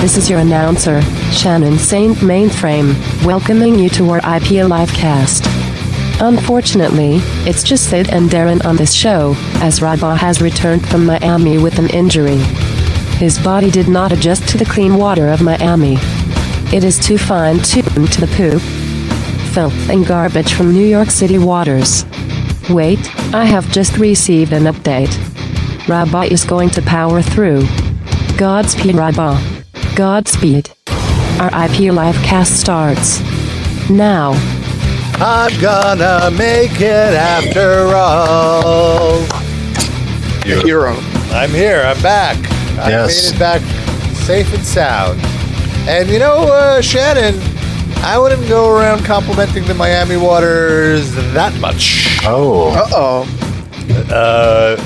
This is your announcer, Shannon Saint Mainframe, welcoming you to our IP Livecast. Unfortunately, it's just Sid and Darren on this show, as Rabah has returned from Miami with an injury. His body did not adjust to the clean water of Miami. It is too fine tuned to the poop, filth, and garbage from New York City waters. Wait, I have just received an update. Rabah is going to power through. Godspeed, Rabah. Godspeed. Our IP Livecast starts. Now. I'm gonna make it after all. You're a hero. I'm here. I'm back. I Yes. made it back safe and sound. And you know, uh, Shannon, I wouldn't go around complimenting the Miami waters that much. Oh, Uh oh. Uh,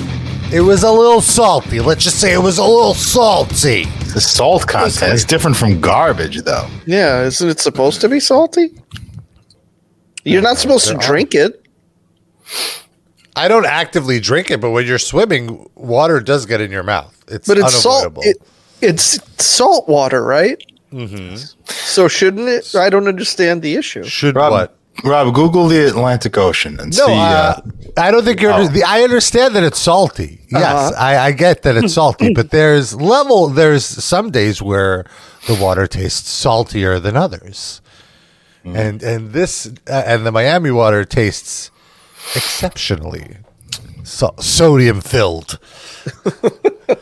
it was a little salty. Let's just say it was a little salty. the salt content is different from garbage, though. Yeah, isn't it supposed to be salty? You're not supposed to drink it. I don't actively drink it, but when you're swimming, water does get in your mouth. It's But it's salt. It, it's salt water, right? Mm-hmm. So shouldn't it? I don't understand the issue. Should Rob, what? Rob, Google the Atlantic Ocean and No, see. uh, Uh, I don't think you're. Oh. the- I understand that it's salty. Yes, Uh-huh. I, I get that it's salty, but there's level. There's some days where the water tastes saltier than others, Mm. and and this uh, and the Miami water tastes exceptionally so- sodium filled.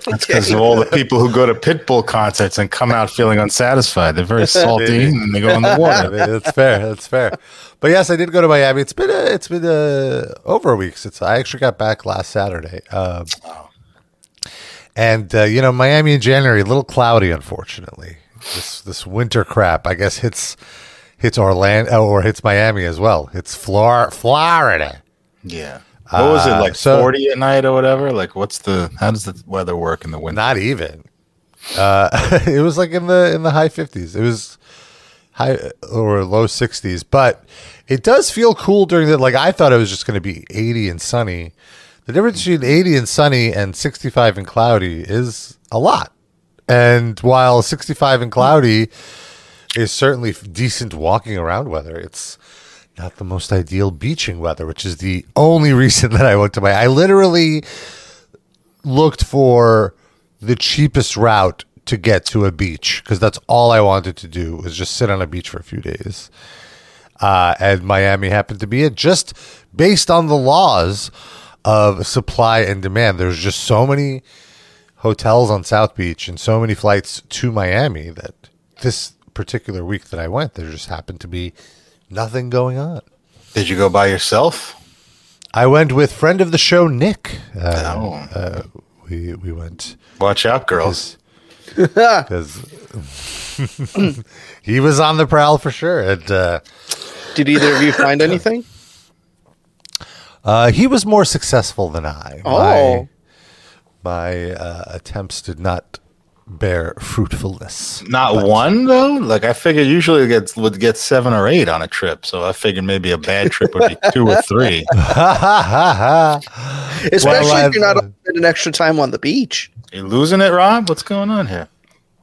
That's because of all the people who go to Pitbull concerts and come out feeling unsatisfied. They're very salty and they go in the water. that's fair. That's fair. But yes, I did go to Miami. It's been a, it's been a, over a week since I actually got back last Saturday. Um, and uh, you know, Miami in January, a little cloudy, unfortunately. This this winter crap, I guess, hits hits Orlando or hits Miami as well. It's Flor- Florida. Yeah. What was it Uh, like? so- Forty at night or whatever? Like, what's the? How does the weather work in the winter? Not even. Uh, it was like in the in the high fifties. It was high or low sixties, but it does feel cool during the. Like I thought it was just going to be eighty and sunny. The difference between eighty and sunny and sixty five and cloudy is a lot. And while sixty five and cloudy is certainly decent walking around weather, it's not the most ideal beaching weather, which is the only reason that I went to my. I literally looked for the cheapest route to get to a beach because that's all I wanted to do was just sit on a beach for a few days. Uh, and Miami happened to be it just based on the laws of supply and demand. There's just so many hotels on South Beach and so many flights to Miami that this particular week that I went, there just happened to be nothing going on. Did you go by yourself? I went with friend of the show, Nick. Uh, Oh. uh, we we went Watch out, girls. because he was on the prowl for sure, and uh, Did either of you find anything? uh, he was more successful than I. Oh. My, my uh, attempts did not bear fruitfulness. Not one though. Like I figured, usually it gets would get seven or eight on a trip. So I figured maybe a bad trip would be two or three. Especially Well, if you're not I've- spending extra time on the beach. You losing it, Rob? What's going on here?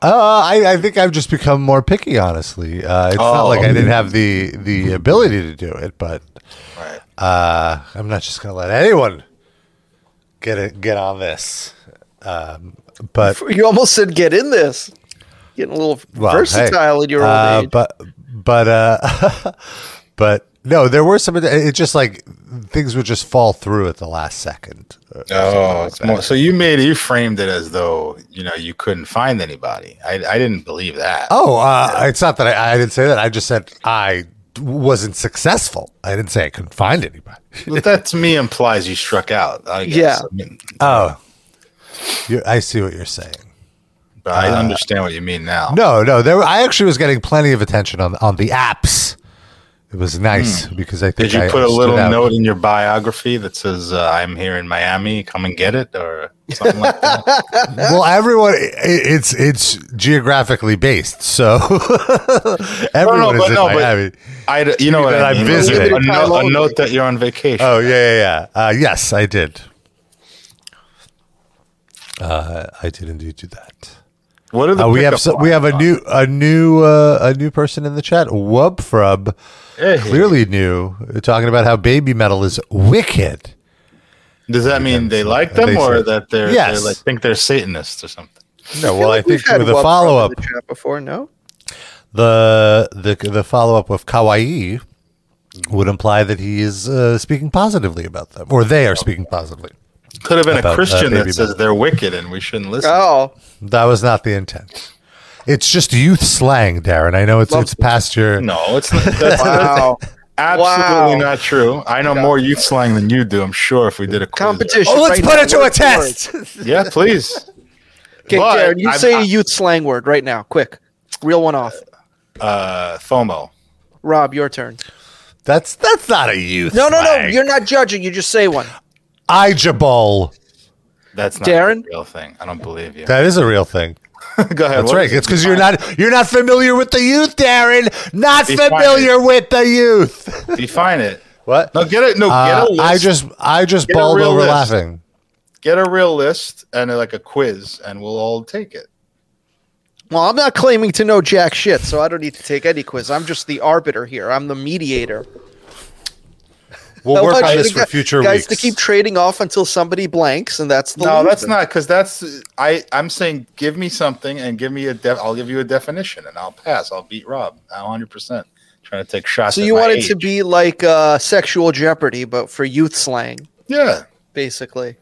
Uh, I, I think I've just become more picky. Honestly, uh, it's not Oh. like I didn't have the the ability to do it, but Right. uh, I'm not just going to let anyone get it get on this. Um, but You almost said get in this. Getting a little Well, versatile hey, in your uh, old age. But but uh, but no, there were some. It just like things would just fall through at the last second. Oh, like more, so you made you framed it as though you know you couldn't find anybody. I, I didn't believe that. Oh, uh, it's not that I, I didn't say that. I just said I wasn't successful. I didn't say I couldn't find anybody. But that to me implies you struck out. I guess. Yeah. I, mean, Oh, you I see what you're saying. but I understand what you mean now. No, no, there. I actually was getting plenty of attention on on the apps. It was nice because I think. Did you I put a little out. note in your biography that says uh, "I'm here in Miami, come and get it" or something like that? well, everyone, i it's it's geographically based, so everyone is but in no, but- Miami. I, you know what I I mean? visited. A, note, a note that you're on vacation. Oh yeah, yeah, yeah. Uh, yes, I did. Uh, I did indeed do that. What are the Uh, we have so, we have a lines new a new uh, a new person in the chat. Wubfrub, Hey. clearly new, talking about how Babymetal is wicked. Does that mean they like them They or say- that they're, Yes. they're like think they're Satanists or something? No, well, I like we've think with the follow up in the chat before. No, the the the follow up with Kawaii would imply that he is uh, speaking positively about them, or they are speaking positively. Could have been About, a uh, Christian baby that says they're wicked and we shouldn't listen. oh, That was not the intent. It's just youth slang, Darren. I know it's it's past your. No, it's not. That's, wow! that's absolutely Wow. not true. I know more youth slang than you do. I'm sure if we did a quiz. Competition. Oh, let's right put now. it to a Word for word. test. Yeah, please. Okay, But Darren, you I'm- say I- a youth slang word right now, quick. Reel one off. Uh, FOMO. Rob, your turn. That's that's not a youth. No, no, no. You're not judging. You just say one. IJBOL. That's not Darren? a real thing. I don't believe you. That is a real thing. Go ahead. That's right. It's because you're not you're not familiar with the youth, Darren. Not Define familiar with the youth. Define it. What? No, get it. No, Uh, get a list. I just I just Get bawled over list. laughing. get a real list and uh, like a quiz, and we'll all take it. Well, I'm not claiming to know jack shit, so I don't need to take any quiz. I'm just the arbiter here. I'm the mediator. We'll work on this to for gu- future guys weeks. to keep trading off until somebody blanks, and that's the No, that's not because that's I. I'm saying give me something and give me a. Def, I'll give you a definition and I'll pass. I'll beat Rob. 100 percent trying to take shots. So at you my want it to be like uh, sexual Jeopardy, but for youth slang, Yeah, basically.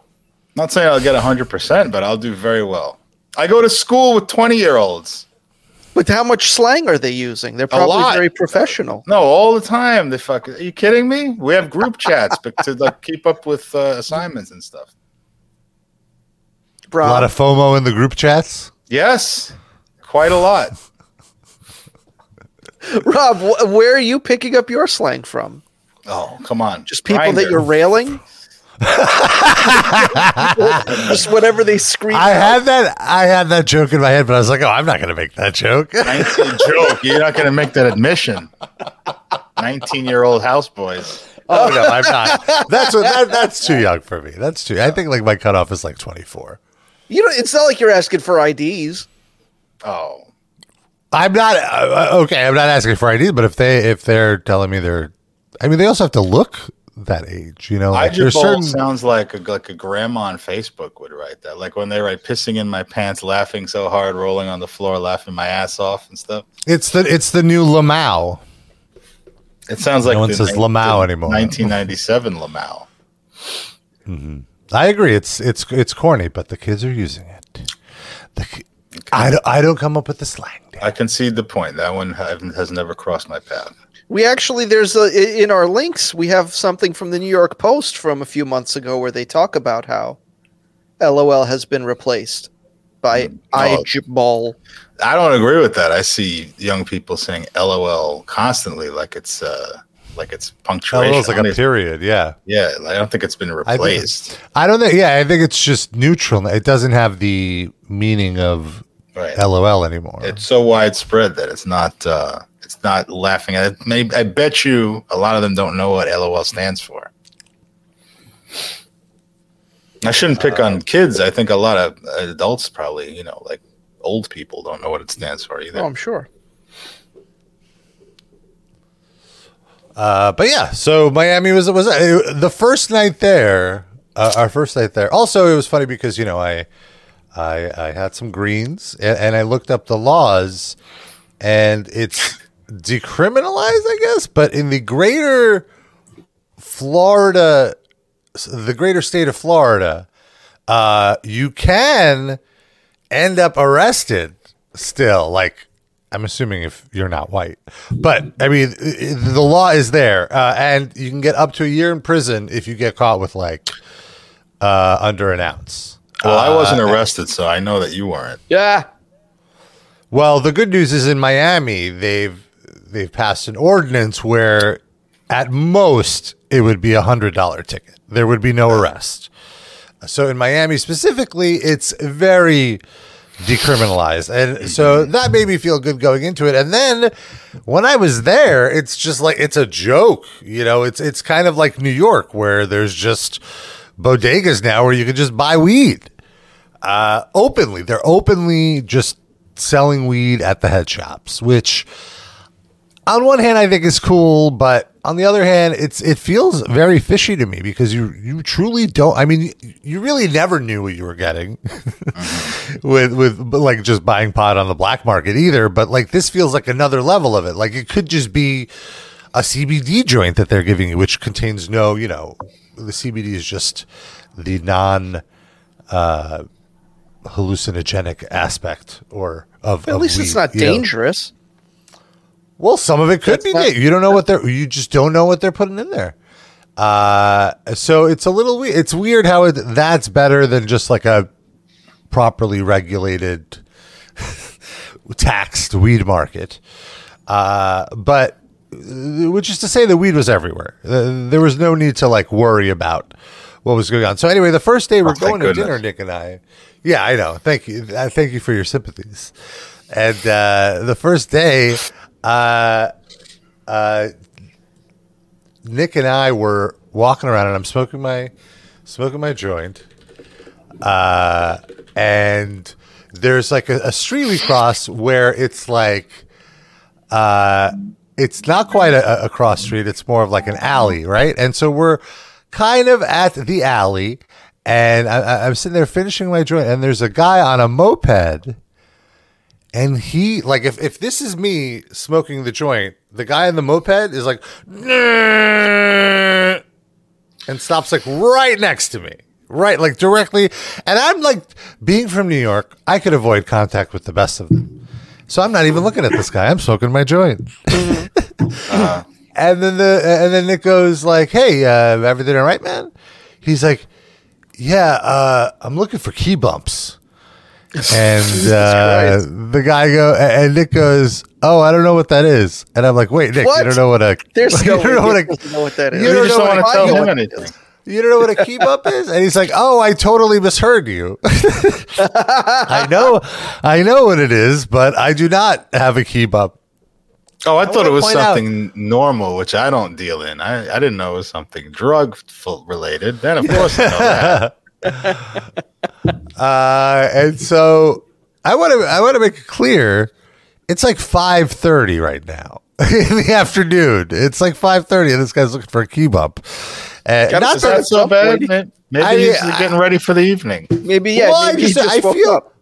not saying I'll get 100, percent but I'll do very well. I go to school with 20 year olds. But how much slang are they using? They're probably very professional. No, all the time. They fuck. Are you kidding me? We have group chats but to like keep up with uh, assignments and stuff. a lot of FOMO in the group chats. Yes, quite a lot. Rob, wh- where are you picking up your slang from? Oh, come on. Just people that you're railing? Just whatever they scream. I out? had that I had that joke in my head, but I was like, oh, I'm not going to make that joke. 19 joke. You're not going to make that admission. 19 year old houseboys. oh no, I'm not. That's what that, that's too young for me. That's too. I think like my cutoff is like 24. You know, it's not like you're asking for IDs. Oh, I'm not uh, okay. I'm not asking for IDs, but if they if they're telling me they're, I mean, they also have to look that age. You know, like, there's certain. sounds like a, like a grandma on Facebook would write that. Like when they write pissing in my pants, laughing so hard, rolling on the floor, laughing my ass off and stuff. It's the it's the new LMAO. It sounds like No one says LMAO anymore. 1997 LMAO. Mm-hmm. I agree. It's it's it's corny, but the kids are using it. The, ki- I don't I don't come up with the slang. Dan. I concede the point. That one has never crossed my path. We actually, there's a, i- in our links, we have something from the New York Post from a few months ago where they talk about how LOL has been replaced by Oh. IJBOL. I don't agree with that. I see young people saying LOL constantly, like it's uh, like it's punctuation. it's like I a mean, period. Yeah. yeah, I don't think it's been I think replaced. I don't think. Yeah, I think it's just neutral. It doesn't have the meaning of Right. LOL anymore. It's so widespread that it's not uh, it's not laughing at it. Maybe I bet you a lot of them don't know what LOL stands for. I shouldn't pick Uh, on kids. I think a lot of adults probably, you know, like old people don't know what it stands for either. Oh, I'm sure. Uh, but yeah, so Miami was was uh, the first night there. Uh, our first night there. Also, it was funny because you know I I, I had some greens and, and I looked up the laws, and it's decriminalized, I guess. But in the greater Florida, the greater state of Florida, uh, you can end up arrested still. Like, I'm assuming if you're not white, but I mean, i- i- the law is there, uh, and you can get up to a year in prison if you get caught with like uh, under an ounce. Well, I wasn't Uh, arrested, so I know that you weren't. Yeah. Well, the good news is in Miami they've they've passed an ordinance where at most it would be a hundred dollar ticket. There would be no arrest. So in Miami specifically, it's very decriminalized, and so that made me feel good going into it. And then when I was there, it's just like it's a joke. You know, it's it's kind of like New York where there's just bodegas now where you can just buy weed uh, openly. They're openly just selling weed at the head shops, which on one hand I think is cool, but on the other hand, it's it feels very fishy to me because you you truly don't. I mean, you really never knew what you were getting with with like just buying pot on the black market either. But like this feels like another level of it. Like it could just be a CBD joint that they're giving you, which contains no, you know, the CBD is just the non uh, hallucinogenic aspect or of At least it's not dangerous. Well, some of it could That's be. not- you don't know what they're. You just don't know what they're putting in there. Uh, so it's a little weird. It's weird how it, that's better than just like a properly regulated, taxed weed market. Uh, but uh, which is to say, the weed was everywhere. Uh, there was no need to like worry about what was going on. So anyway, the first day we're Oh, thank going to goodness. dinner, Nick and I. Yeah, I know. Thank you. Thank you for your sympathies. And uh, the first day, uh, uh, Nick and I were walking around, and I'm smoking my smoking my joint, uh, and there's like a, a street we cross where it's like, uh, it's not quite a, a cross street; it's more of like an alley, right? And so we're kind of at the alley, and I, I'm sitting there finishing my joint, and there's a guy on a moped. And he like if, if this is me smoking the joint, the guy in the moped is like and stops like right next to me. Right, like directly. And I'm like being from New York, I could avoid contact with the best of them. So I'm not even looking at this guy. I'm smoking my joint. And then the and then Nick goes like, "Hey, uh, everything all right, man?" He's like, "Yeah, uh, I'm looking for key bumps." And uh, the guy go and Nick goes, "Oh, I don't know what that is." And I'm like, "Wait, Nick, What? you don't know what a There's you no don't know what a know what that is. you You don't just know don't what want a to tell key him bump- anything. you don't know what a key bump is? And he's like, "Oh, I totally misheard you. I know, I know what it is, but I do not have a keep up." Oh, I, thought it was point out- something normal, which I don't deal in. I, I didn't know it was something drug related. Then, of course, I know that. Uh, and so I want to I want to make it clear, it's like five thirty right now in the afternoon. It's like five thirty, and this guy's looking for a key bump. Uh, Gotta not Is that that so bad? point. Maybe I- he's I- getting ready for the evening. Maybe yeah. Well, I maybe he just- just I woke feel- up.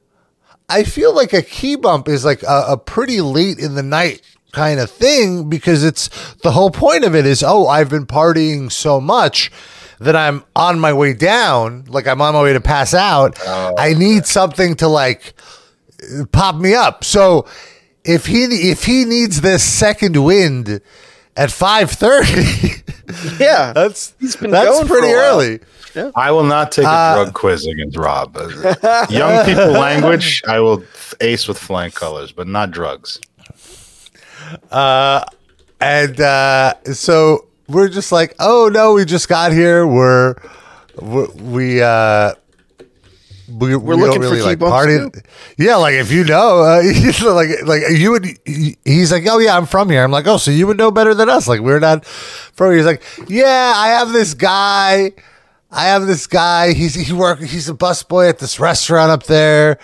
I feel like a key bump is like a, a pretty late in the night kind of thing because it's the whole point of it is oh I've been partying so much that I'm on my way down like I'm on my way to pass out I need something to like pop me up so if he if he needs this second wind at 5:30 Yeah, that's He's been that's going pretty a while. early I will not take a Uh, drug quiz against Rob. Uh, Young people language, I will ace with flying colors, but not drugs. Uh, and uh, so we're just like, oh no, we just got here. We're we we uh, we, we looking don't for really key like party. Yeah, like if you know, uh, like like you would. He's like, oh yeah, I'm from here. I'm like, oh, so you would know better than us. Like we're not from. here. He's like, yeah, I have this guy. I have this guy. He's he work. He's a busboy at this restaurant up there,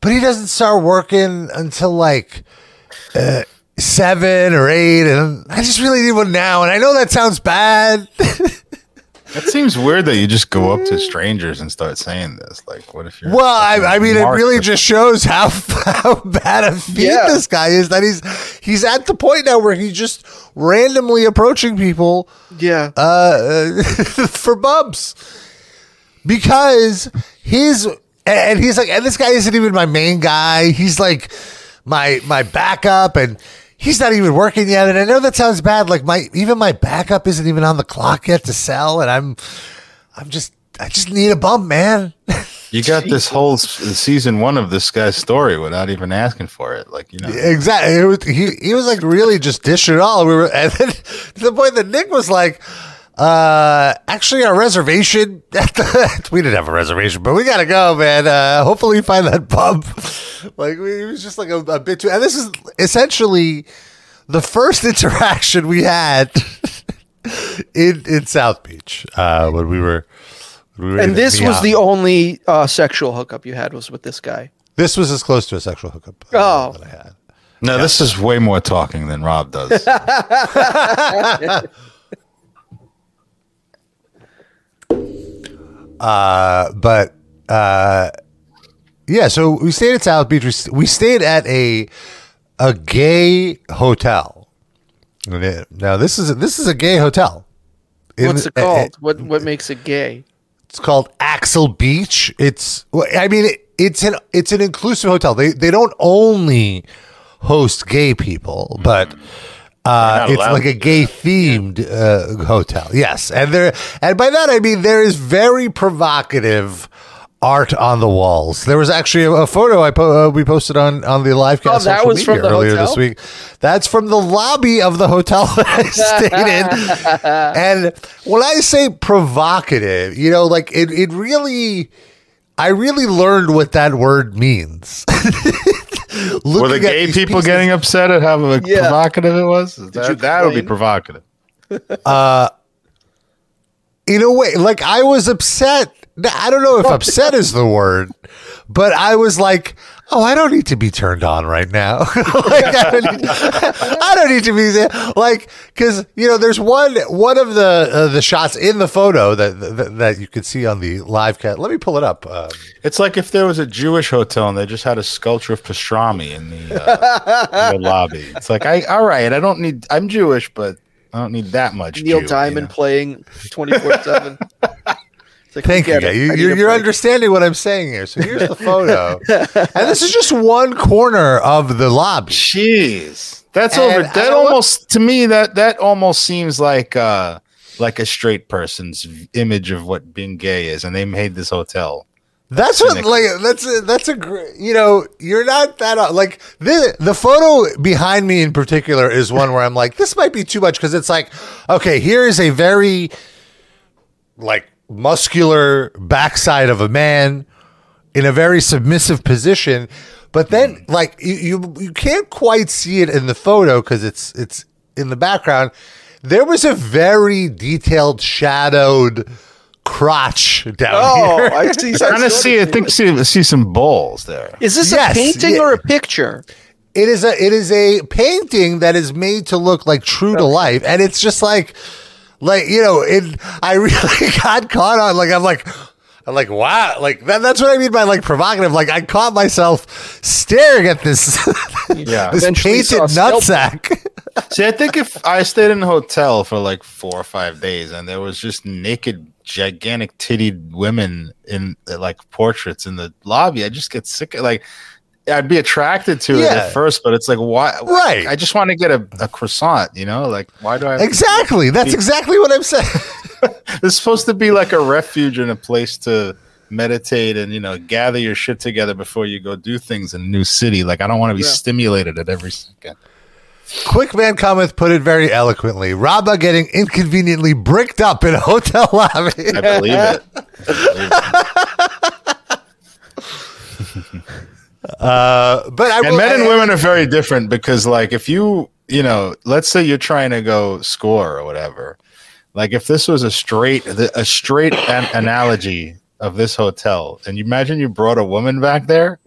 but he doesn't start working until like uh, seven or eight, and I just really need one now. And I know that sounds bad. It seems weird that you just go up to strangers and start saying this. Like, what if you're? well, I, I mean, it really just shows how how bad a feat Yeah. this guy is. That he's he's at the point now where he's just randomly approaching people yeah. uh, for bumps because his and he's like, and this guy isn't even my main guy. He's like my my backup, and he's not even working yet. And I know that sounds bad. Like my even my backup isn't even on the clock yet to sell, and I'm I'm just I just need a bump, man. You got this whole season one of this guy's story without even asking for it. Like, you know, Exactly. Was, he he was like really just dishing it all. We were and then to the point that Nick was like, uh, actually our reservation at the, we didn't have a reservation, but we gotta go, man. Uh, hopefully you find that pub. like we, it was just like a, a bit too. And this is essentially the first interaction we had in in South Beach uh, when we were. when we were and this was the only uh, sexual hookup you had was with this guy. This was as close to a sexual hookup uh, Oh. that I had. No, this is way more talking than Rob does. Uh, but uh, yeah, so we stayed at South Beach. We, st- we stayed at a a gay hotel. Now this is a, this is a gay hotel. In- What's it uh, called? what what makes it gay? It's called Axel Beach. It's I mean it, it's an it's an inclusive hotel. They they don't only host gay people, but uh, it's like a gay themed uh, hotel. Yes, and there and by that I mean there is very provocative art on the walls. There was actually a, a photo I po- uh, we posted on on the live cast Oh, that social was from the earlier hotel? this week. That's from the lobby of the hotel that I stayed in. and when I say provocative, you know, like it, it really, I really learned what that word means. Were the gay people pieces- getting upset at how Yeah. provocative it was? That, that would be complain? provocative. In a way, like I was upset. I don't know if upset is the word, but I was like, "Oh, I don't need to be turned on right now. like, I don't need, I don't need to be there. like because you know, there's one one of the uh, the shots in the photo that, that that you could see on the live cat. Let me pull it up. Um, It's like if there was a Jewish hotel and they just had a sculpture of pastrami in the, uh, in the lobby. It's like, I all right, I don't need. I'm Jewish, but I don't need that much. Neil Jew, Diamond you know? playing twenty four seven. Thank you. guys. You, you're you're understanding what I'm saying here. So here's the photo, and this is just one corner of the lobby. Jeez, that's And over. That don't wa- almost to me that that almost seems like uh like a straight person's image of what being gay is, and they made this hotel. That's what like that's a, that's a gr- you know you're not that uh, like the the photo behind me in particular is one where I'm like this might be too much because it's like okay here is a very like muscular backside of a man in a very submissive position but then like you you, you can't quite see it in the photo because it's it's in the background. There was a very detailed shadowed crotch down Oh, here I see. I kind of see. I think see see some balls there. Is this Yes, a painting yeah. or a picture? It is a it is a painting that is made to look like true to life, and it's just like like you know it. I really got caught on like I'm like. I'm like, wow, like that, that's what I mean by like provocative. Like I caught myself staring at this, Yeah. this Eventually painted saw a nutsack. See, I think if I stayed in a hotel for like four or five days and there was just naked, gigantic tittied women in like portraits in the lobby, I just get sick. Of, like, I'd be attracted to it at first, but it's like, why? Right. I just want to get a, a croissant, you know? Like, why do I? exactly, that's exactly what I'm saying. It's supposed to be like a refuge and a place to meditate and you know gather your shit together before you go do things in a new city. Like, I don't want to be Yeah. stimulated at every second. Quick Man Cometh put it very eloquently. Rabba getting inconveniently bricked up in a hotel lobby. I believe it. I believe it. Uh, but I and will, men and I- women are very different because like if you you know let's say you're trying to go score or whatever like if this was a straight a straight an- analogy of this hotel and you imagine you brought a woman back there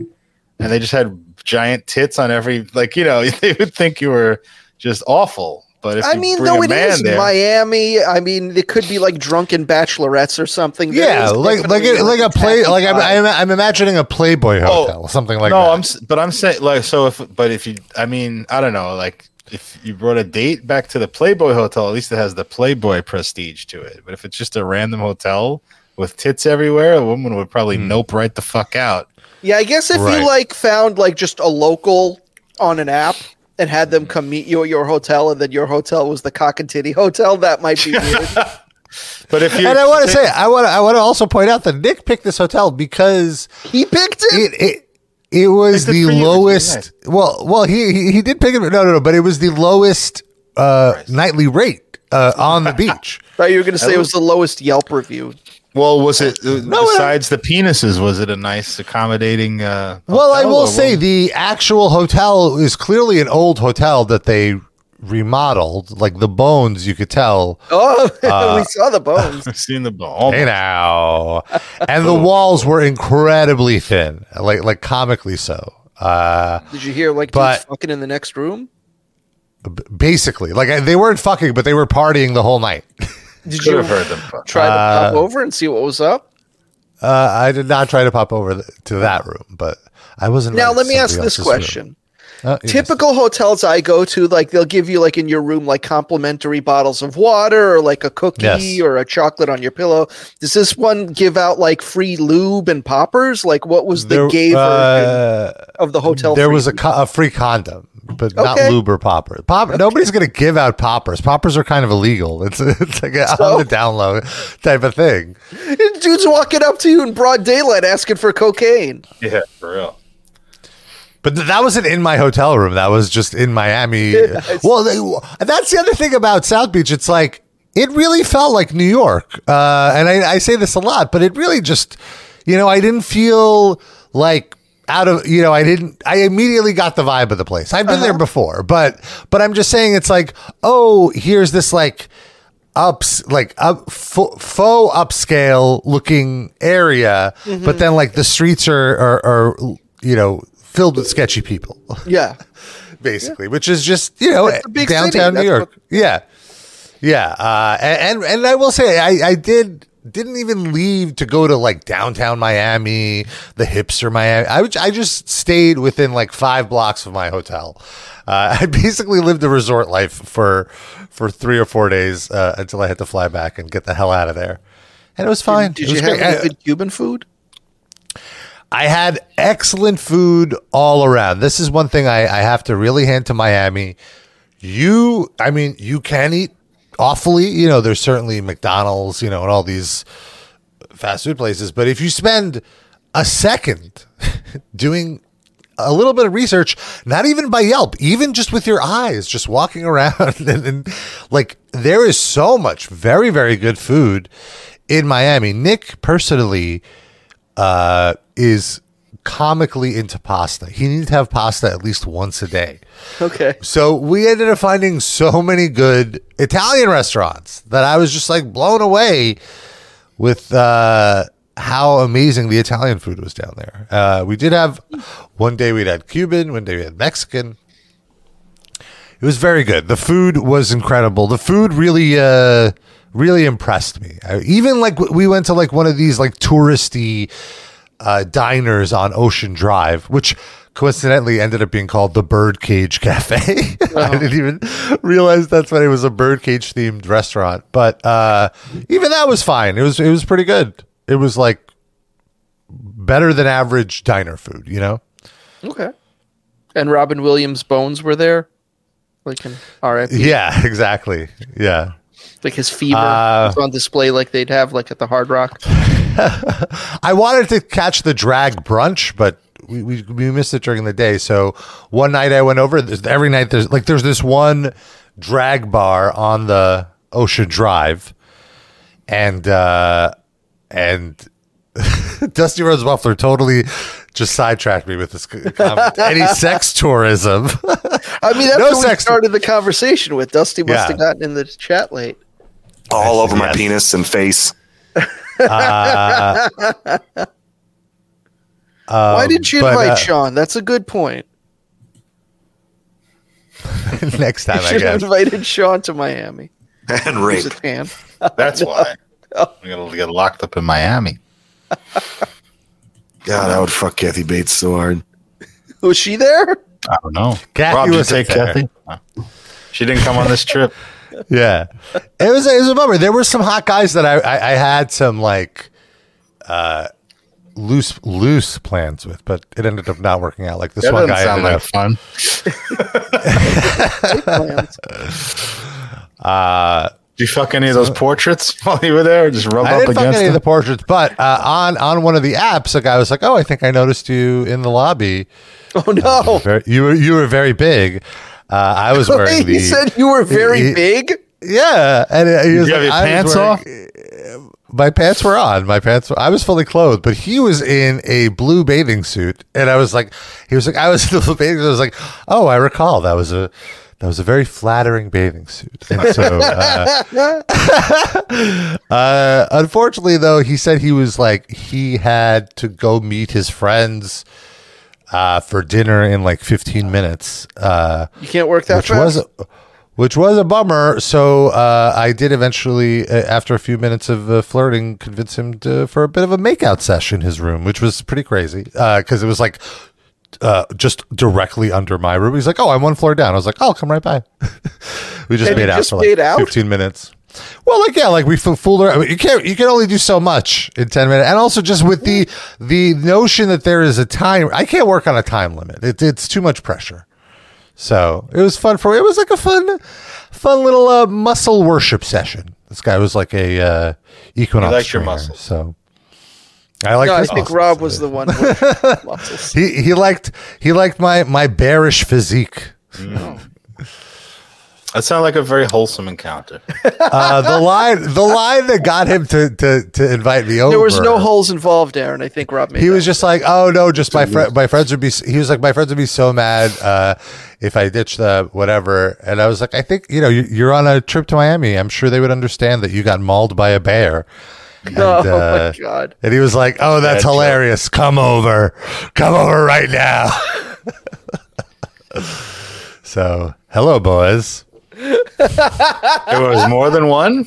and they just had giant tits on every like you know they would think you were just awful but if I mean, bring though a it man is there, Miami. I mean, it could be like drunken bachelorettes or something. There Yeah, like like a, like a play like I'm, I'm I'm imagining a Playboy Oh, hotel, something like no, that. I'm but I'm saying like so if but if you I mean I don't know like if you brought a date back to the Playboy hotel at least it has the Playboy prestige to it. But if it's just a random hotel with tits everywhere, a woman would probably Hmm. nope right the fuck out. Yeah, I guess if Right. you like found like just a local on an app and had them come meet you at your hotel, and then your hotel was the cock and titty hotel, that might be weird. But if you and I want to say, I want to, I want to also point out that Nick picked this hotel because he picked it. it it, it was the for you, it's lowest. nice. Well, well, he he, he did pick it. No, no, no, but it was the lowest uh, nightly rate uh, on the beach. thought you were going to say it was the lowest Yelp review. Well, was it uh, No, no. besides the penises? Was it a nice accommodating? Uh, Well, I will say what- the actual hotel is clearly an old hotel that they remodeled. Like the bones, you could tell. Oh, Uh, we saw the bones. I've seen the bones. Hey now, and the walls were incredibly thin, like like comically so. Uh, Did you hear like but- fucking in the next room? basically, like they weren't fucking, but they were partying the whole night. Did Could you have heard them. fuck. try to Uh, pop over and see what was up? Uh, I did not try to pop over th- to that room, but I wasn't. Now let me ask this question: room. Question. Uh, yes. Typical hotels I go to, like they'll give you like in your room like complimentary bottles of water or like a cookie Yes. or a chocolate on your pillow. Does this one give out like free lube and poppers? Like what was the There- gay uh, of the hotel? There free was a, co- a free condom, but not Okay. lube or popper. Pop- Nobody's going to give out poppers. Poppers are kind of illegal. It's it's like a, So? on the down low type of thing. dudes walking up to you in broad daylight asking for cocaine. Yeah, for real. But th- that wasn't in my hotel room. That was just in Miami. Well, they, that's the other thing about South Beach. It's like it really felt like New York, uh, and I, I say this a lot, but it really just, you know, I didn't feel like out of you know i didn't i immediately got the vibe of the place i've been there before but but i'm just saying it's like oh here's this like ups like up faux, faux upscale looking area but then like the streets are, are are you know filled with sketchy people. Yeah. basically which is just you know downtown new york. what- yeah. Yeah uh and and i will say i i did didn't even leave to go to like downtown miami the hipster miami. I, I just stayed within like five blocks of my hotel. Uh, i basically lived a resort life for for three or four days uh, until i had to fly back and get the hell out of there. And it was fine. Did It was you have great. any good Cuban food? I had excellent food all around. This is one thing I, I have to really hand to Miami. You, I mean, you can eat awfully. You know, there's certainly McDonald's, you know, and all these fast food places. But if you spend a second doing a little bit of research, not even by Yelp, even just with your eyes, just walking around and, and like there is so much very, very good food in Miami. Nick personally uh, is comically into pasta. He needs to have pasta at least once a day. Okay. So we ended up finding so many good Italian restaurants that I was just like blown away with uh, how amazing the Italian food was down there. Uh, we did have one day we had Cuban, one day we had Mexican. It was very good. The food was incredible. The food really, uh, really impressed me. I, even like we went to like one of these like touristy uh, diners on Ocean Drive, which coincidentally ended up being called the Birdcage Cafe. I didn't even realize that's what it was a birdcage themed restaurant. But uh, even that was fine. It was it was pretty good. It was like better than average diner food. You know. Okay. And Robin Williams' bones were there, like in R.I.P. Yeah. Exactly. Yeah. Like his fever Uh, was on display, like they'd have like at the Hard Rock. I wanted to catch the drag brunch, but we, we, we missed it during the day. So one night I went over. Every night there's like there's this one drag bar on the Ocean Drive, and uh, and Dusty Rose Muffler totally just sidetracked me with this comment. Any sex tourism? I mean, that's No what we sex- started the conversation with. Dusty must Yeah. have gotten in the chat late. all over my penis and face. Why didn't you but, invite uh, Sean? That's a good point. Next time, You I should have invited Sean to Miami. and rape. a tan. That's why. I'm gonna get locked up in Miami. God, I would fuck Kathy Bates so hard. Was she there? I don't know. Kathy Rob, did you was take there. Kathy? She didn't come on this trip. Yeah, it was it was a bummer. There were some hot guys that I I, I had some like uh loose loose plans with, but it ended up not working out. Like this That one guy sound ended like up. fun. Plans. Uh, Did you fuck any of those portraits while you were there? Or just rub I up didn't fuck against any of the portraits, but uh, on on one of the apps, a guy was like, "Oh, I think I noticed you in the lobby. Oh no! Very, you were you were very big." Uh, I was wearing the he said you were very he- big. Yeah, and uh, he was you have like, your I was pants wearing- My pants were on. My pants. Were, I was fully clothed, but he was in a blue bathing suit, and I was like, he was like, I was in the bathing suit. I was like, oh, I recall that was a That was a very flattering bathing suit. And so, uh, uh, unfortunately, though, he said he was like he had to go meet his friends uh, for dinner in like 15 minutes. Uh, You can't work that which fast. was which was a bummer. So uh, I did eventually, uh, after a few minutes of uh, flirting, convince him to, for a bit of a makeout session in his room, which was pretty crazy because it was like uh, just directly under my room. He's like, "Oh, I'm one floor down." I was like, "Oh, come right by." we just And made you out just for like out? 15 minutes. Well, like yeah, like we f- fooled around. I mean, You can't. You can only do so much in ten minutes, and also just with the the notion that there is a time. I can't work on a time limit. It, it's too much pressure. So it was fun for. Me it was like a fun, fun little uh, muscle worship session. This guy was like a uh, equinox. He likes your trainer, muscles. So I like. no, I think muscles. Rob was the one. With. He he liked he liked my my bearish physique. That sounded like a very wholesome encounter. Uh, the line the line that got him to to to invite me over. There was no holes involved, Aaron. I think Rob made. He was just like, oh no, just my friend. My friends would be. He was like, my friends would be so mad uh, if I ditched the whatever. And I was like, I think you know, you're on a trip to Miami. I'm sure they would understand that you got mauled by a bear. And, Oh uh, my god! And he was like, "Oh, that's Bad joke. hilarious! Come over, come over right now." so, hello, boys. There was more than one.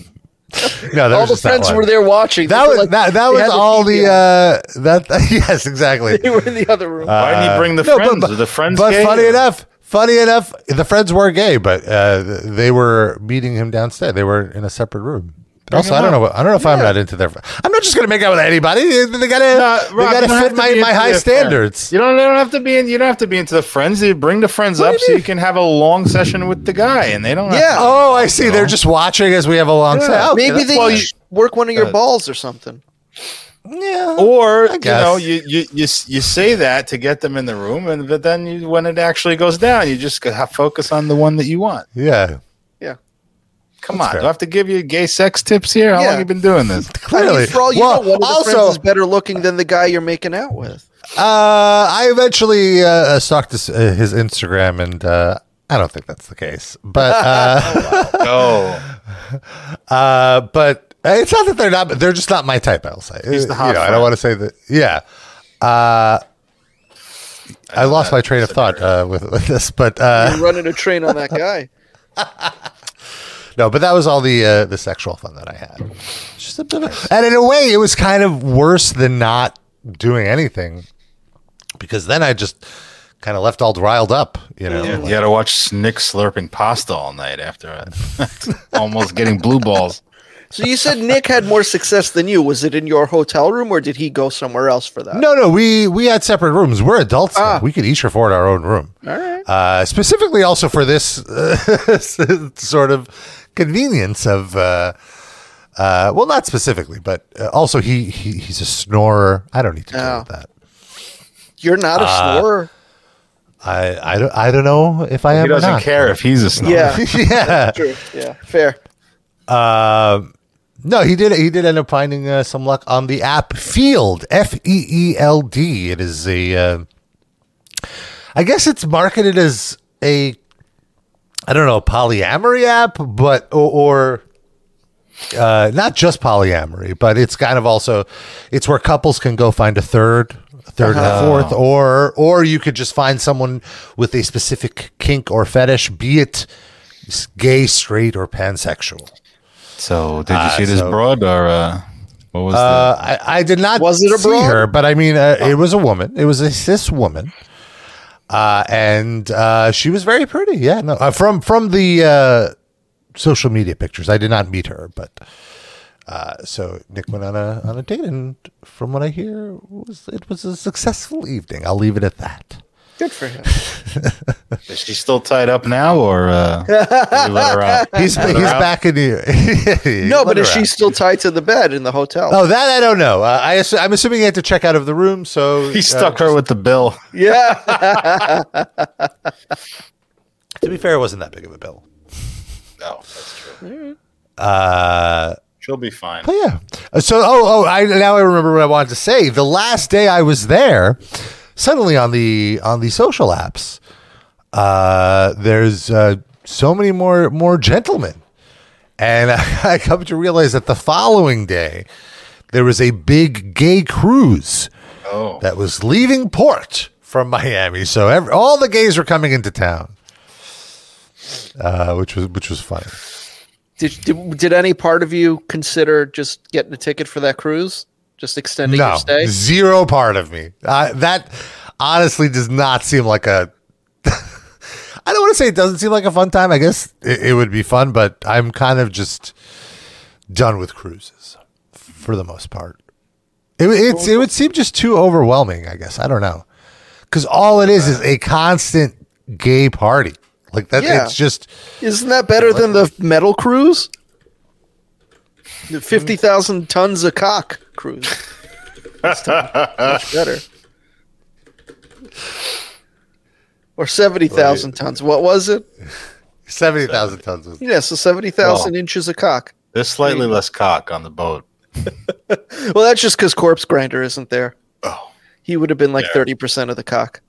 No, All the friends were there watching. That was like- that. That was all the. Uh, that yes, exactly. They were in the other room. Why didn't he bring the No, friends? Were the friends But gay? funny enough, funny enough, the friends were gay, but uh, they were meeting him downstairs. They were in a separate room. Also, I don't up. know. I don't know if I'm not into their. I'm not just gonna make out with anybody. They gotta. No, they gotta you don't have fit my, my high standards. friends. You don't, you don't have to be in. You don't have to be into the friends. You bring the friends up so you can have a long session with the guy, and they don't. Yeah. Have Oh, I see. They're just watching as we have a long Yeah. set. Okay, Maybe that's they fine. sh- work one of your uh, balls or something. Yeah. or you know, you, you you you say that to get them in the room, and but then you, when it actually goes down, you just gotta focus on the one that you want. Yeah. Come That's on, fair. do I have to give you gay sex tips here? How Yeah. long you been doing this? I Clearly. mean, for all you Well, know, one of the also, friends is better looking than the guy you're making out with. Uh, I eventually uh, stalked his, uh, his Instagram, and uh, I don't think that's the case. But uh, Oh, uh, but it's not that they're not. They're just not my type. I'll say. He's the hot you know, I don't want to say that. Yeah. Uh, I lost my train of thought uh, with, with this, but uh, You're running a train on that guy. No, but that was all the uh, the sexual fun that I had. Just a bit of- and in a way, it was kind of worse than not doing anything because then I just kind of left all riled up. You know, yeah, you had to watch Nick slurping pasta all night after it. almost getting blue balls. So you said Nick had more success than you. Was it in your hotel room or did he go somewhere else for that? No, no, we we had separate rooms. We're adults. now. Ah. We could each afford our own room. All right. Uh, specifically, also for this uh, sort of convenience of, uh, uh, well, not specifically, but uh, also he, he he's a snorer. I don't need to deal Oh. with that. You're not a Uh, snorer. I I don't I don't know if I am. He or doesn't not. care if he's a snob. Yeah. yeah. True. Yeah. Fair. Um, no, he did. He did end up finding uh, some luck on the app Feeld. F E E L D. It is a. Uh, I guess it's marketed as a. I don't know polyamory app, but or. or uh, not just polyamory, but it's kind of also it's where couples can go find a third, a 3rd and a fourth, or or you could just find someone with a specific kink or fetish, be it gay, straight, or pansexual. So did you Ah, see this so- broad or uh, what was Uh, I, I did not Was it a see broad? her, but I mean, uh, it was a woman. It was a cis woman, uh, and uh, she was very pretty. Yeah, no, uh, from from the uh, social media pictures, I did not meet her, but uh, so Nick went on a on a date, and from what I hear, was it was a successful evening. I'll leave it at that. Good for him. is she still tied up now or uh, you let her out? He's Let he's her out? back in the no, but is she still tied to the bed in the hotel? Oh, that I don't know. Uh, I assu- I'm assuming he had to check out of the room, so He uh, stuck her with the bill. Yeah. To be fair, it wasn't that big of a bill. No, that's true. Uh, She'll be fine. Oh yeah. So oh oh I now I remember what I wanted to say. The last day I was there, suddenly on the on the social apps, uh, there's uh, so many more more gentlemen. And I come to realize that the following day, there was a big gay cruise Oh, that was leaving port from Miami. So every, all the gays were coming into town, uh, which was which was funny. Did, did did any part of you consider just getting a ticket for that cruise? Just extending No, your stay? zero part of me. Uh, that honestly does not seem like a. I don't want to say it doesn't seem like a fun time. I guess it, it would be fun, but I'm kind of just done with cruises for the most part. It, would- it's, it would seem just too overwhelming. I guess I don't know because all it is is a constant gay party. Like that, Yeah. it's just Isn't that better than the metal cruise? The fifty thousand tons of cock cruise. That's much better. Or seventy thousand tons. What was it? seventy thousand tons. Of, Yeah, so seventy thousand inches of cock. there's slightly less cock on the boat. Well, that's just because Corpse Grinder isn't there. Oh, He would have been like Yeah. thirty percent of the cock.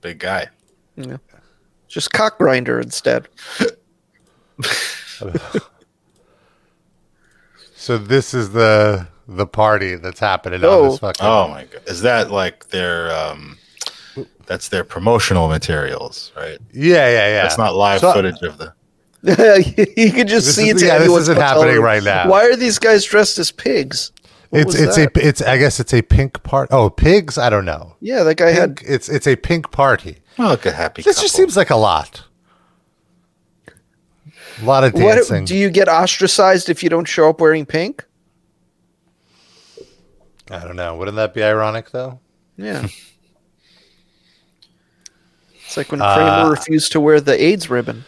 big guy. Yeah. Just cock grinder instead. so this is the the party that's happening Oh. on this fucking. Oh my god, is that like their um? That's their promotional materials, right? Yeah, yeah, yeah. That's not live So- footage of the. you can just This see is- it. yeah, this isn't happening room. right now. Why are these guys dressed as pigs? What It's it's that? a it's I guess it's a pink part. Oh, pigs. I don't know. yeah. That guy had it's it's a pink party. Oh, look a happy. This just seems like a lot. A lot of What dancing. do you get ostracized if you don't show up wearing pink? I don't know. Wouldn't that be ironic though? Yeah. it's like when Uh, Kramer refused to wear the AIDS ribbon.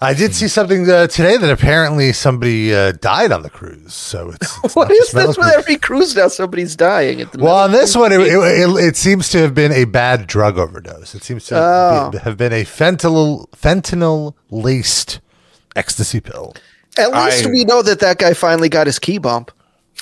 I did see something uh, today that apparently somebody uh, died on the cruise. So it's, it's What is this with every cruise now? Somebody's dying at the Well, on this one, it, it, it, it seems to have been a bad drug overdose. It seems to Oh. be- have been a fentanyl fentanyl laced ecstasy pill. At least I- we know that that guy finally got his key bump.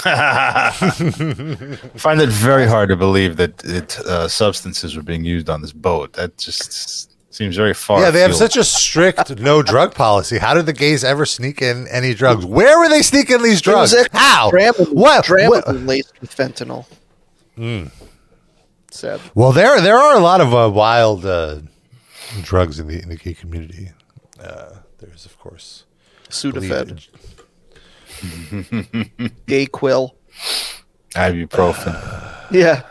I find it very hard to believe that it, uh, substances were being used on this boat. That just seems very far. Yeah, they have afield. such a strict no drug policy. How did the gays ever sneak in any drugs? Where were they sneaking these It was drugs? How? Dramamine, What? Dramamine what- laced with fentanyl. Hmm. Sad. Well, there there are a lot of uh, wild uh, drugs in the in the gay community. Uh, there's of course Sudafed. Gay quill. ibuprofen. Yeah.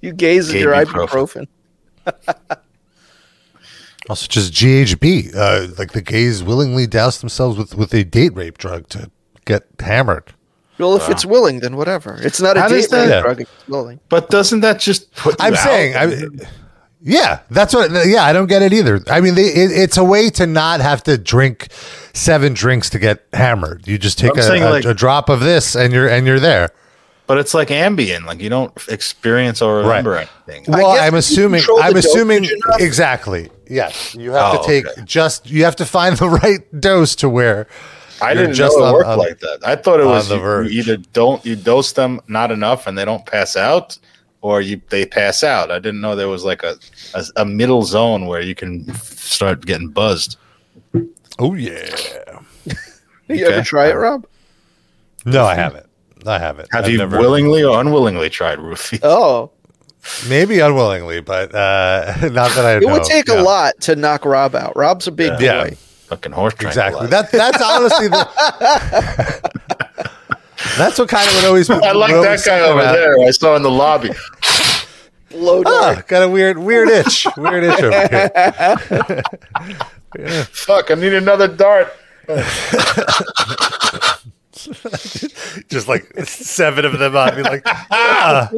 You gaze at your Ibuprofen. ibuprofen. Also, just GHB. Uh, like the gays willingly douse themselves with, with a date rape drug to get hammered. Well, if it's willing, then whatever. It's not a How date rape that- drug. It's willing. But doesn't that just put? You I'm out? saying, I, yeah, that's what. Yeah, I don't get it either. I mean, they, it, it's a way to not have to drink seven drinks to get hammered. You just take a, a- like- a drop of this, and you're and you're there. but it's like Ambien. Like you don't experience or remember anything. Well, I'm assuming. I'm assuming exactly. Yes, you have Oh, to take okay. just. You have to find the right dose to where. I didn't just know it on- worked on- like that. I thought it was the you, you either don't you dose them not enough and they don't pass out, or you they pass out. I didn't know there was like a a, a middle zone where you can start getting buzzed. Oh yeah. You ever try it, Rob? No, I haven't. I haven't. Have I've you never- willingly or unwillingly tried roofie? Oh, Maybe unwillingly, but uh, not that I it know. would take Yeah. a lot to knock Rob out. Rob's a big Yeah. boy. Fucking horse Exactly. tranquilizer. That that's honestly the. That's what kind of would always. I like that guy over about. there. I saw in the lobby. Low Ah, dart. got a weird weird itch. Weird itch over here. Fuck! I need another dart. Just like seven of them on me, like ah,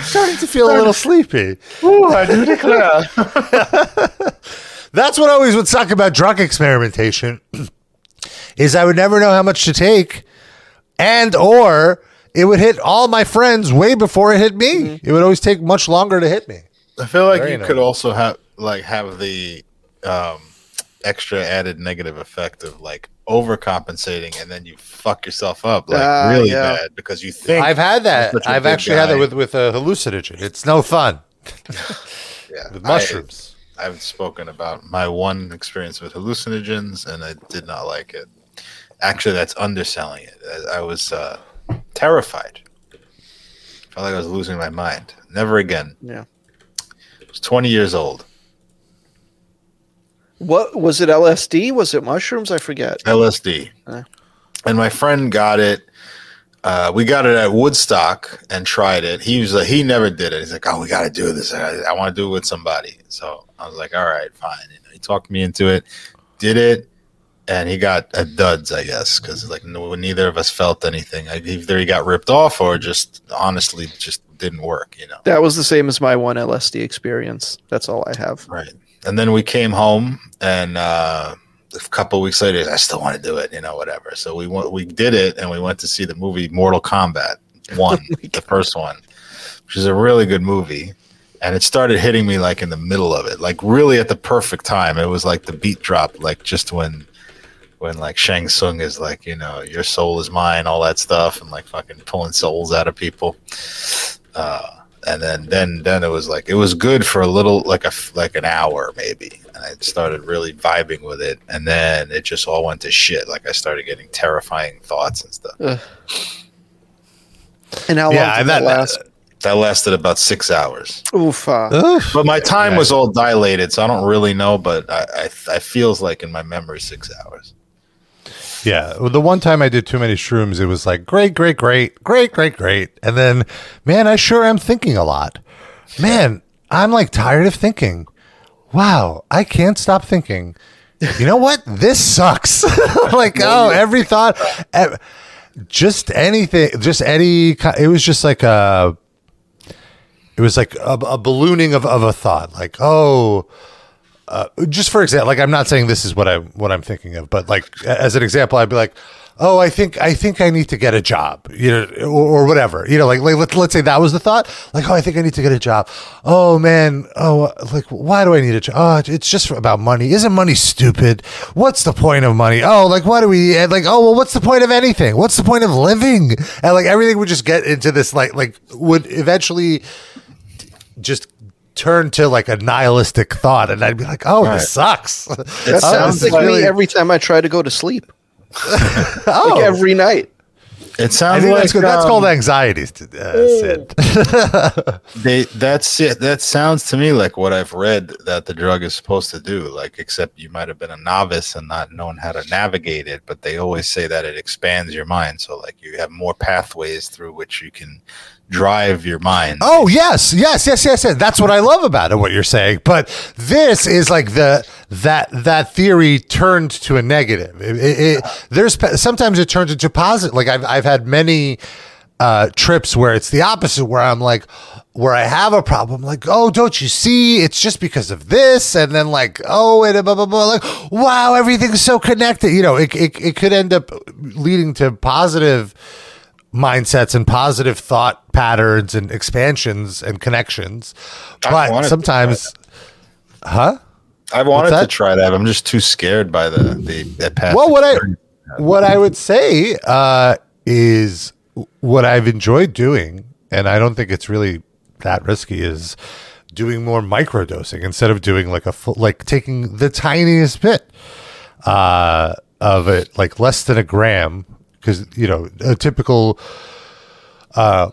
starting to feel a little sleepy. Ooh, I do declare. That's what always would suck about drug experimentation is I would never know how much to take and or it would hit all my friends way before it hit me. It would always take much longer to hit me. I feel like Very you nice. could also have like have the um, extra added negative effect of like overcompensating, and then you fuck yourself up like Ah, really yeah. bad because you think I've had that. such a I've big actually had that with with a hallucinogen. It's no fun yeah, with I- mushrooms. I've spoken about my one experience with hallucinogens, and I did not like it. Actually, that's underselling it. I, I was uh, terrified. Felt like I was losing my mind. Never again. Yeah. I was 20 years old. What was it? LSD? Was it mushrooms? I forget. LSD. Uh. And my friend got it. Uh, we got it at Woodstock and tried it. He was like, he never did it. He's like, oh, we got to do this. I, I want to do it with somebody. So I was like, all right, fine. You know, he talked me into it, did it, and he got a duds, I guess, because like no, neither of us felt anything. I, either he got ripped off or just honestly just didn't work. You know. That was the same as my one LSD experience. That's all I have. Right. And then we came home, and uh, a couple weeks later, I still want to do it, you know, whatever. So we went, we did it, and we went to see the movie Mortal Kombat One, the first one, which is a really good movie. And it started hitting me like in the middle of it, like really at the perfect time. It was like the beat drop, like just when, when like Shang Tsung is like, you know, your soul is mine, all that stuff, and like fucking pulling souls out of people. Uh, and then then then it was like it was good for a little like a like an hour maybe and i started really vibing with it and then it just all went to shit like i started getting terrifying thoughts and stuff Ugh. And how long Yeah, did and that, that- last? that lasted about six hours Oof. Uh, but my time Yeah. was all dilated so i don't really know but i i, I feels like in my memory six hours Yeah, well, the one time I did too many shrooms, it was like great, great, great, great, great, great, and then, man, I sure am thinking a lot. Man, I'm like tired of thinking. Wow, I can't stop thinking. You know what? This sucks. like, oh, every thought, just anything, just any. It was just like a. It was like a, a ballooning of, of a thought, like, oh, Uh, just for example, like I'm not saying this is what I'm what I'm thinking of, but like as an example, I'd be like, oh, I think I think I need to get a job, you know, or, or whatever, you know, like, like let's let's say that was the thought, like oh, I think I need to get a job. Oh man, oh like why do I need a job? Oh, it's just about money. Isn't money stupid? What's the point of money? Oh, like why do we and like oh well, what's the point of anything? What's the point of living? And like everything would just get into this like like would eventually just turn to like a nihilistic thought and I'd be like, oh, Right. this sucks. that Oh, sounds like really- me every time I try to go to sleep. oh, Like every night. It I sounds think like that's, good. that's um, called anxiety, uh, Sid. They that's it. That sounds to me like what I've read that the drug is supposed to do. Like, except you might have been a novice and not known how to navigate it. But they always say that it expands your mind. So, like, you have more pathways through which you can drive your mind. Oh yes, yes, yes, yes, yes. That's what I love about it. What you're saying, but this is like the that that theory turned to a negative. It, it, it- there's sometimes it turns into positive. Like I've I've had many uh, trips where it's the opposite, where I'm like, where I have a problem, like, oh, don't you see? It's just because of this, and then like, oh, and blah blah blah. Like, wow, everything's so connected. You know, it it, it could end up leading to positive mindsets and positive thought patterns and expansions and connections. But sometimes, huh? I wanted to try that. I'm just too scared by the the, the past. Well, what I what I would say uh, is what I've enjoyed doing, and I don't think it's really that risky, is doing more microdosing instead of doing like a full, like taking the tiniest bit uh, of it, like less than a gram, because you know a typical uh,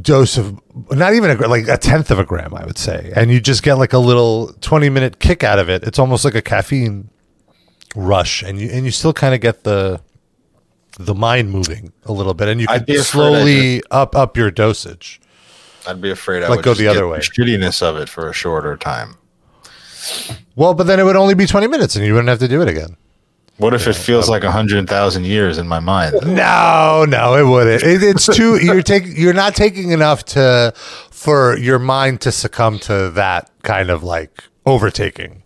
dose of not even a like a tenth of a gram, I would say, and you just get like a little twenty minute kick out of it. It's almost like a caffeine rush, and you and you still kind of get the the mind moving a little bit, and you can slowly up up your dosage. I'd be afraid I Like, would go the other way. shittiness of it for a shorter time. Well, but then it would only be twenty minutes, and you wouldn't have to do it again. What if it feels like a hundred thousand years in my mind? No, no, it wouldn't. It, it's too. You're taking. You're not taking enough to for your mind to succumb to that kind of like overtaking.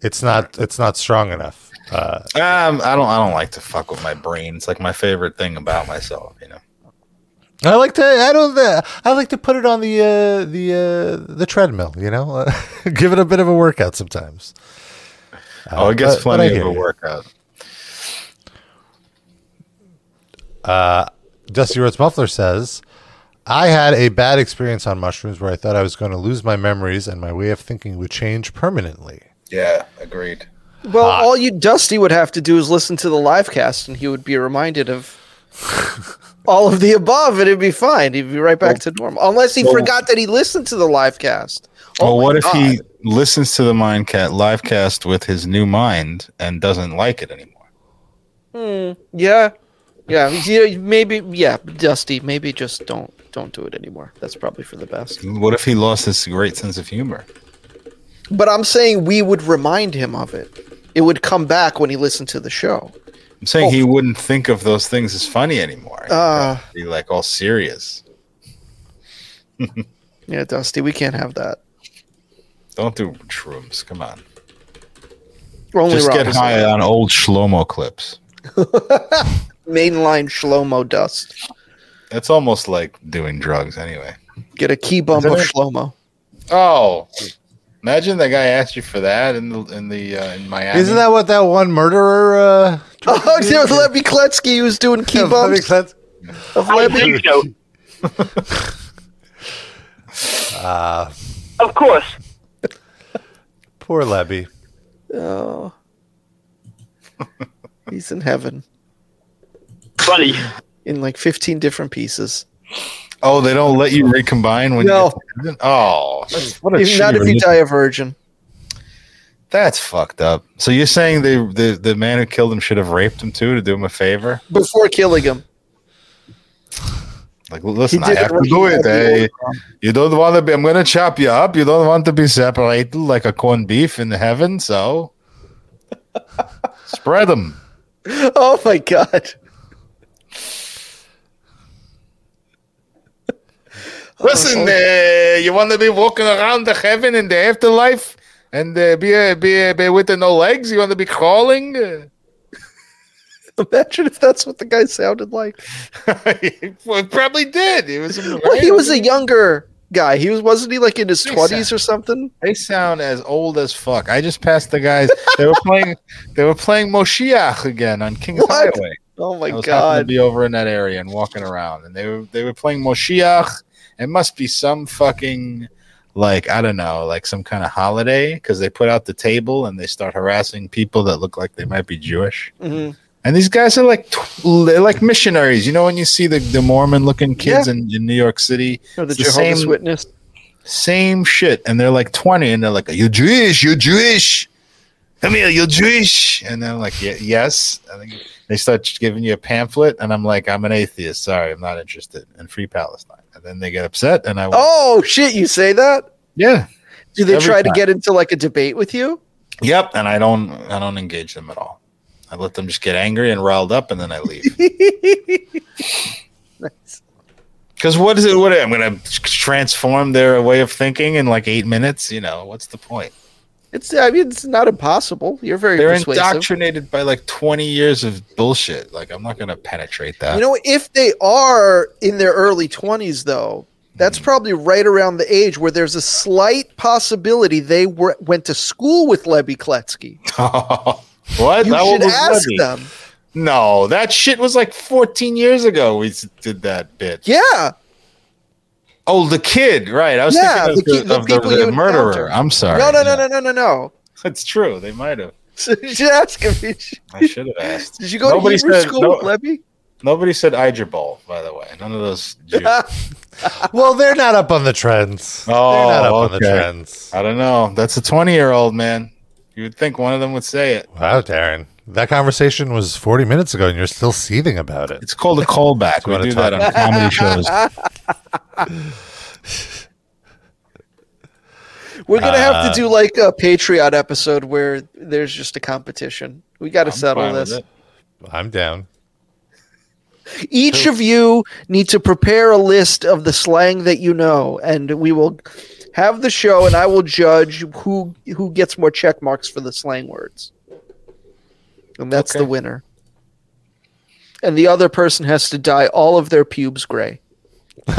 It's not. It's not strong enough. Uh, Um, I don't. I don't like to fuck with my brain. It's like my favorite thing about myself. You know. I like to. I don't. uh, I like to put it on the uh, the uh, the treadmill. You know, give it a bit of a workout sometimes. oh, it gets but- but plenty of a you. Workout. Dusty Rhodes Muffler says, I had a bad experience on mushrooms where I thought I was going to lose my memories and my way of thinking would change permanently. Yeah, agreed. Well, Hot. all you Dusty would have to do is listen to the live cast, and he would be reminded of all of the above, and it'd be fine. He'd be right back to normal, unless he well- forgot that he listened to the live cast. well, Oh my what if he listens to the Mindcat live cast with his new mind and doesn't like it anymore? Hmm. Yeah, yeah, maybe. Yeah, Dusty, maybe just don't don't do it anymore. That's probably for the best. What if he lost his great sense of humor? But I'm saying we would remind him of it. It would come back when he listened to the show. I'm saying Oh. he wouldn't think of those things as funny anymore. Uh. be like all serious. Yeah, Dusty, we can't have that. Don't do shrooms. Come on. Only Just get high on old Shlomo clips. mainline Shlomo dust. That's almost like doing drugs anyway. Get a key bump of it? Shlomo. Oh, imagine that guy asked you for that in the in the uh, in Miami. Isn't that what that one murderer? Uh, Oh, yeah, Levy Kletzky was doing key Let bumps cleanse- of I Levy. think so. Ah, Of course. poor Leiby. Oh. He's in heaven Funny. in like 15 different pieces. Oh, they don't let you recombine when No. you get? Oh, that's, what a Even not if you religion. die a virgin. That's fucked up. So you're saying the, the the man who killed him should have raped him too to do him a favor? Before killing him. Like, listen, I did have to do it. Hey, you don't want to be. I'm gonna chop you up. You don't want to be separated like a corned beef in heaven. So spread them. Oh my god. Listen, uh, you want to be walking around the heaven in the afterlife and uh, be, uh, be, uh, be with the no legs? You want to be crawling? Uh, Imagine if that's what the guy sounded like. well, probably did. He was. Well, he was a younger guy. He was wasn't he like in his twenties or something? They sound as old as fuck. I just passed the guys. They were playing. They were playing Moshiach again on Kings What? Highway. Oh my I was happened to god. be over in that area and walking around, and they were they were playing Moshiach. It must be some fucking like I don't know, like some kind of holiday because they put out the table and they start harassing people that look like they might be Jewish. Mhm. And these guys are like tw- like missionaries. You know when you see the, the Mormon looking kids in, in New York City, Or the It's the Jehovah's same- Witness. same shit, and they're like twenty, and they're like, "You're Jewish, you're Jewish." Come here, you're Jewish, and then I'm like, "Ye- "Yes." I think they start giving you a pamphlet, and I'm like, "I'm an atheist. Sorry, I'm not interested in free Palestine." And then they get upset, and I, went, Oh shit, you say that? yeah, Do they Every try to get into like a debate with you? yep, and I don't, I don't engage them at all. I let them just get angry and riled up, and then I leave. Nice. Because what is it? What I'm going to transform their way of thinking in like eight minutes? You know, what's the point? It's I mean it's not impossible. You're very They're persuasive. indoctrinated by like 20 years of bullshit. Like, I'm not going to penetrate that. You know, if they are in their early 20s, though, that's Hmm. probably right around the age where there's a slight possibility they were went to school with Leiby Kletzky. what? You old should ask Levy? them. No, that shit was like 14 years ago. We did that bit. Yeah, Oh, the kid, right? I was Yeah, thinking of the the, kid- the of the, people the murderer. encounter. I'm sorry. no, no, no, no, no, no, no. It's true. They might have. So you should ask him. I should have asked. Did you go Nobody to Hebrew said- school no- with Leiby? Nobody said IJBOL, by the way. None of those. Jews. Well, they're not up on the trends. Oh, they're not up oh, on the okay. trends. I don't know. That's a 20 year old man. You would think one of them would say it. Wow, Darren. That conversation was 40 minutes ago and you're still seething about it. It's called a callback. you we wanna do that talk- on comedy shows. We're gonna have Uh, to do like a Patreon episode where there's just a competition. We got to settle this. I'm down. Each of you need to prepare a list of the slang that you know, and we will have the show, and I will judge who who gets more check marks for the slang words, and that's the winner. And the other person has to dye all of their pubes gray. See,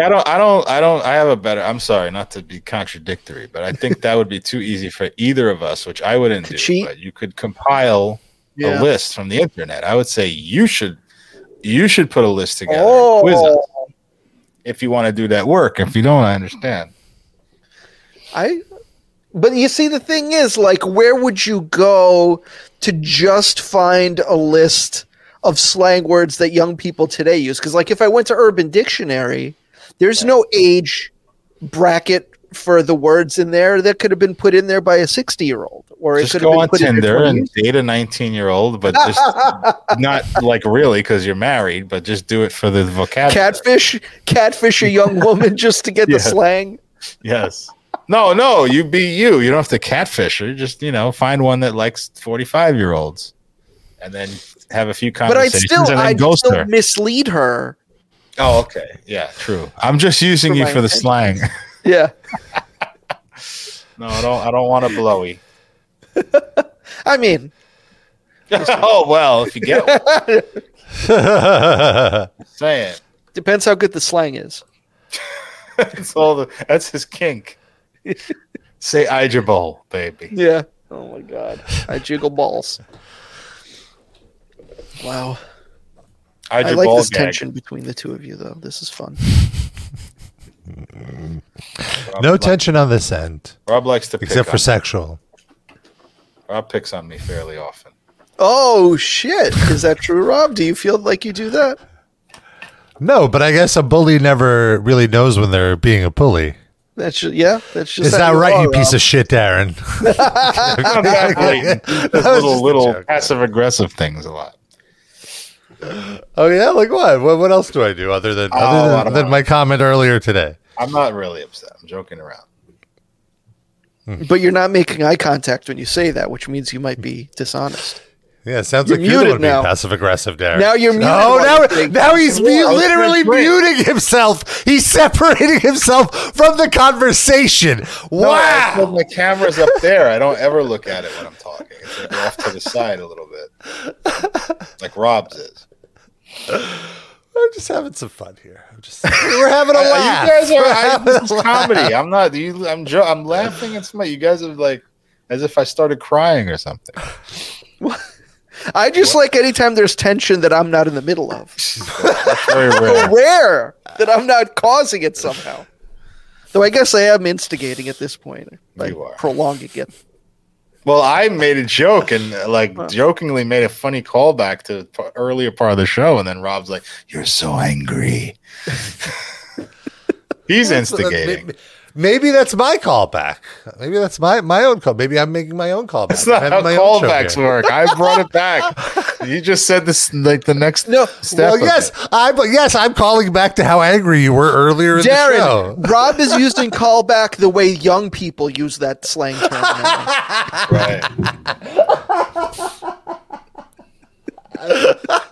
I don't, I don't, I don't. I have a better. I'm sorry, not to be contradictory, but I think that would be too easy for either of us, which I wouldn't To do. cheat? But you could compile Yeah. a list from the internet. I would say you should, you should put a list together. and oh. quiz us. Oh, if you want to do that work. If you don't, I understand. I but you see the thing is like where would you go to just find a list of slang words that young people today use cuz like if I went to urban dictionary there's no age bracket for the words in there that could have been put in there by a 60 year old or it Just could go have on put Tinder 20 and date a 19 year old, but just not like really because you're married, but just do it for the vocabulary. catfish catfish a young woman just to get Yeah. the slang Yes. No, no, you be you. You don't have to catfish her. Just you know, find one that likes 45 year olds, and then have a few conversations. but I'd conversations still I'd ghost still her. mislead her Oh, okay. Yeah, true. I'm just using For you for the slang. yeah No, I don't. I don't want a blowy. I mean oh well, if you get one, say it. depends how good the slang is That's all. The, that's his kink. Say IJBOL, baby. Yeah. Oh my god. I jiggle balls. Wow. I like this gag. tension between the two of you though. This is fun. Rob, no li- tension on this end, Rob likes to pick except for on, sexual. Rob picks on me fairly often. Oh shit. Is that true, Rob? Do you feel like you do that? No, but I guess a bully never really knows when they're being a bully. That's just, yeah, that's just Is how that right, you piece of shit, Darren? Not that blatant. That Those was little little passive aggressive things a lot. Oh yeah, like what? What, what else do I do other than Oh, other than, than my comment earlier today? I'm not really upset. I'm joking around. Hmm. But you're not making eye contact when you say that, which means you might be dishonest. Yeah, it sounds You're like you're the muted one being now. passive aggressive, Darren. Now you're muted oh, No, while now, now he's passive be- literally muting himself. He's separating himself from the conversation. No, I said Wow. my camera's up there. I don't ever look at it when I'm talking. It's like off to the side a little bit, like Rob's is. I'm just having some fun here. I'm just we're having a I- laugh. you guys are. I, this a is laugh. comedy. I'm not. You. I'm. Jo- I'm laughing at somebody. You guys are like, as if I started crying or something. I just like anytime there's tension that I'm not in the middle of. That's very rare. Rare that I'm not causing it somehow. Though I guess I am instigating at this point by You are. prolonging it. Well, I made a joke and like jokingly made a funny callback to earlier part of the show, and then Rob's like, "You're so angry." He's instigating. Maybe, maybe that's my callback. Maybe that's my my own call. Maybe I'm making my own callback. That's not how my callbacks work. I brought it back. You just said this like the next No, step. Well, yes, it. I'm. Yes, I'm calling back to how angry you were earlier in the show. Darren, Rob is using callback the way young people use that slang term. Right.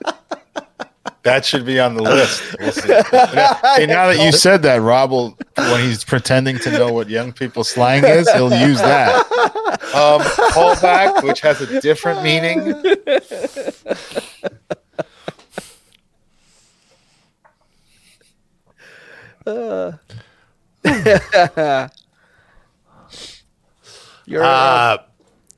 that should be on the list. We'll see. Hey, now that you said that, Rob will, when he's pretending to know what young people slang is, he'll use that. Um, callback, which has a different meaning. You're Uh,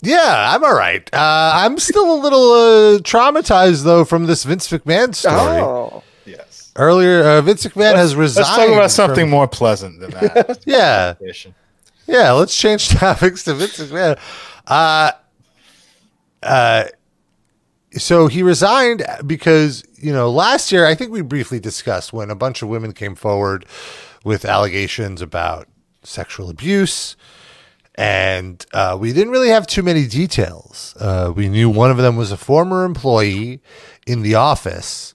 yeah, I'm all right. Uh, I'm still a little uh, traumatized though from this Vince McMahon story. oh. Yes. Earlier, uh, Vince McMahon has resigned. Let's talk about from- something more pleasant than that. Yeah, yeah. Let's change topics to Vince McMahon. Uh, uh, so he resigned because you know last year I think we briefly discussed when a bunch of women came forward with allegations about sexual abuse. And uh, we didn't really have too many details. Uh, we knew one of them was a former employee in the office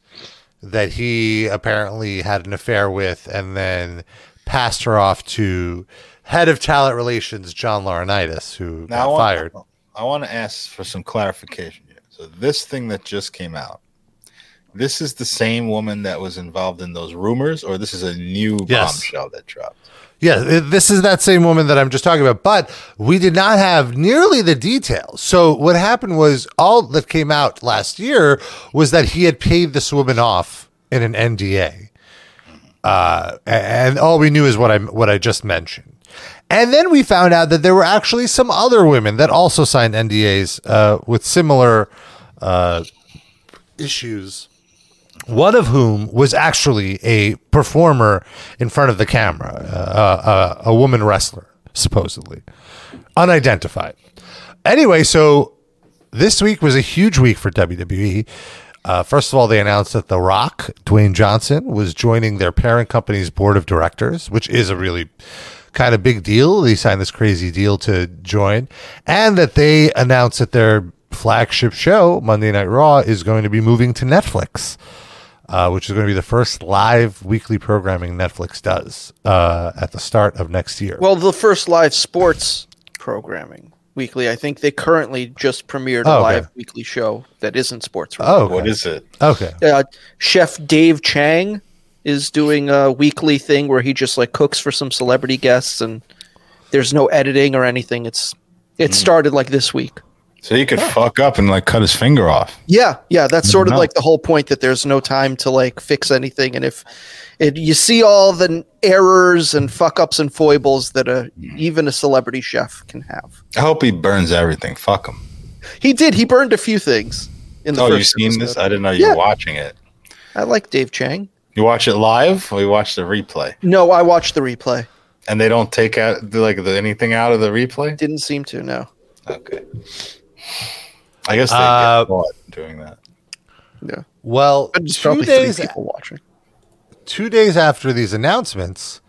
that he apparently had an affair with and then passed her off to head of talent relations, John Laurinaitis, who Now I got want, fired. I want to ask for some clarification here. So this thing that just came out, this is the same woman that was involved in those rumors, or this is a new Yes. bombshell that dropped? Yeah, this is that same woman that I'm just talking about, but we did not have nearly the details. So what happened was all that came out last year was that he had paid this woman off in an NDA, uh, and all we knew is what I what I just mentioned. And then we found out that there were actually some other women that also signed NDAs uh, with similar uh, issues one of whom was actually a performer in front of the camera, uh, uh, a woman wrestler, supposedly unidentified. Anyway, so this week was a huge week for WWE. Uh, first of all, they announced that The Rock, Dwayne Johnson, was joining their parent company's board of directors, which is a really kind of big deal. They signed this crazy deal to join, and that they announced that their flagship show, Monday Night Raw, is going to be moving to Netflix. Uh, which is going to be the first live weekly programming Netflix does uh, at the start of next year. Well, the first live sports programming weekly. I think they currently just premiered a Oh, okay. live weekly show that isn't sports. oh, okay. What is it? okay. uh, Chef Dave Chang is doing a weekly thing where he just like cooks for some celebrity guests, and there's no editing or anything. It's it started like this week. So he could fuck up and like cut his finger off. Yeah, yeah, that's sort of No. like the whole point that there's no time to like fix anything, and if it, you see all the errors and fuck ups and foibles that a even a celebrity chef can have. I hope he burns everything. Fuck him. He did. He burned a few things in the Oh, first you seen this? I didn't know you Yeah. were watching it. I like Dave Chang. You watch it live or you watch the replay? No, I watched the replay. And they don't take out like the, anything out of the replay? Didn't seem to. No. Okay. I guess they Uh, get caught doing that. Yeah. Well, But two days, people watching. two days after these announcements,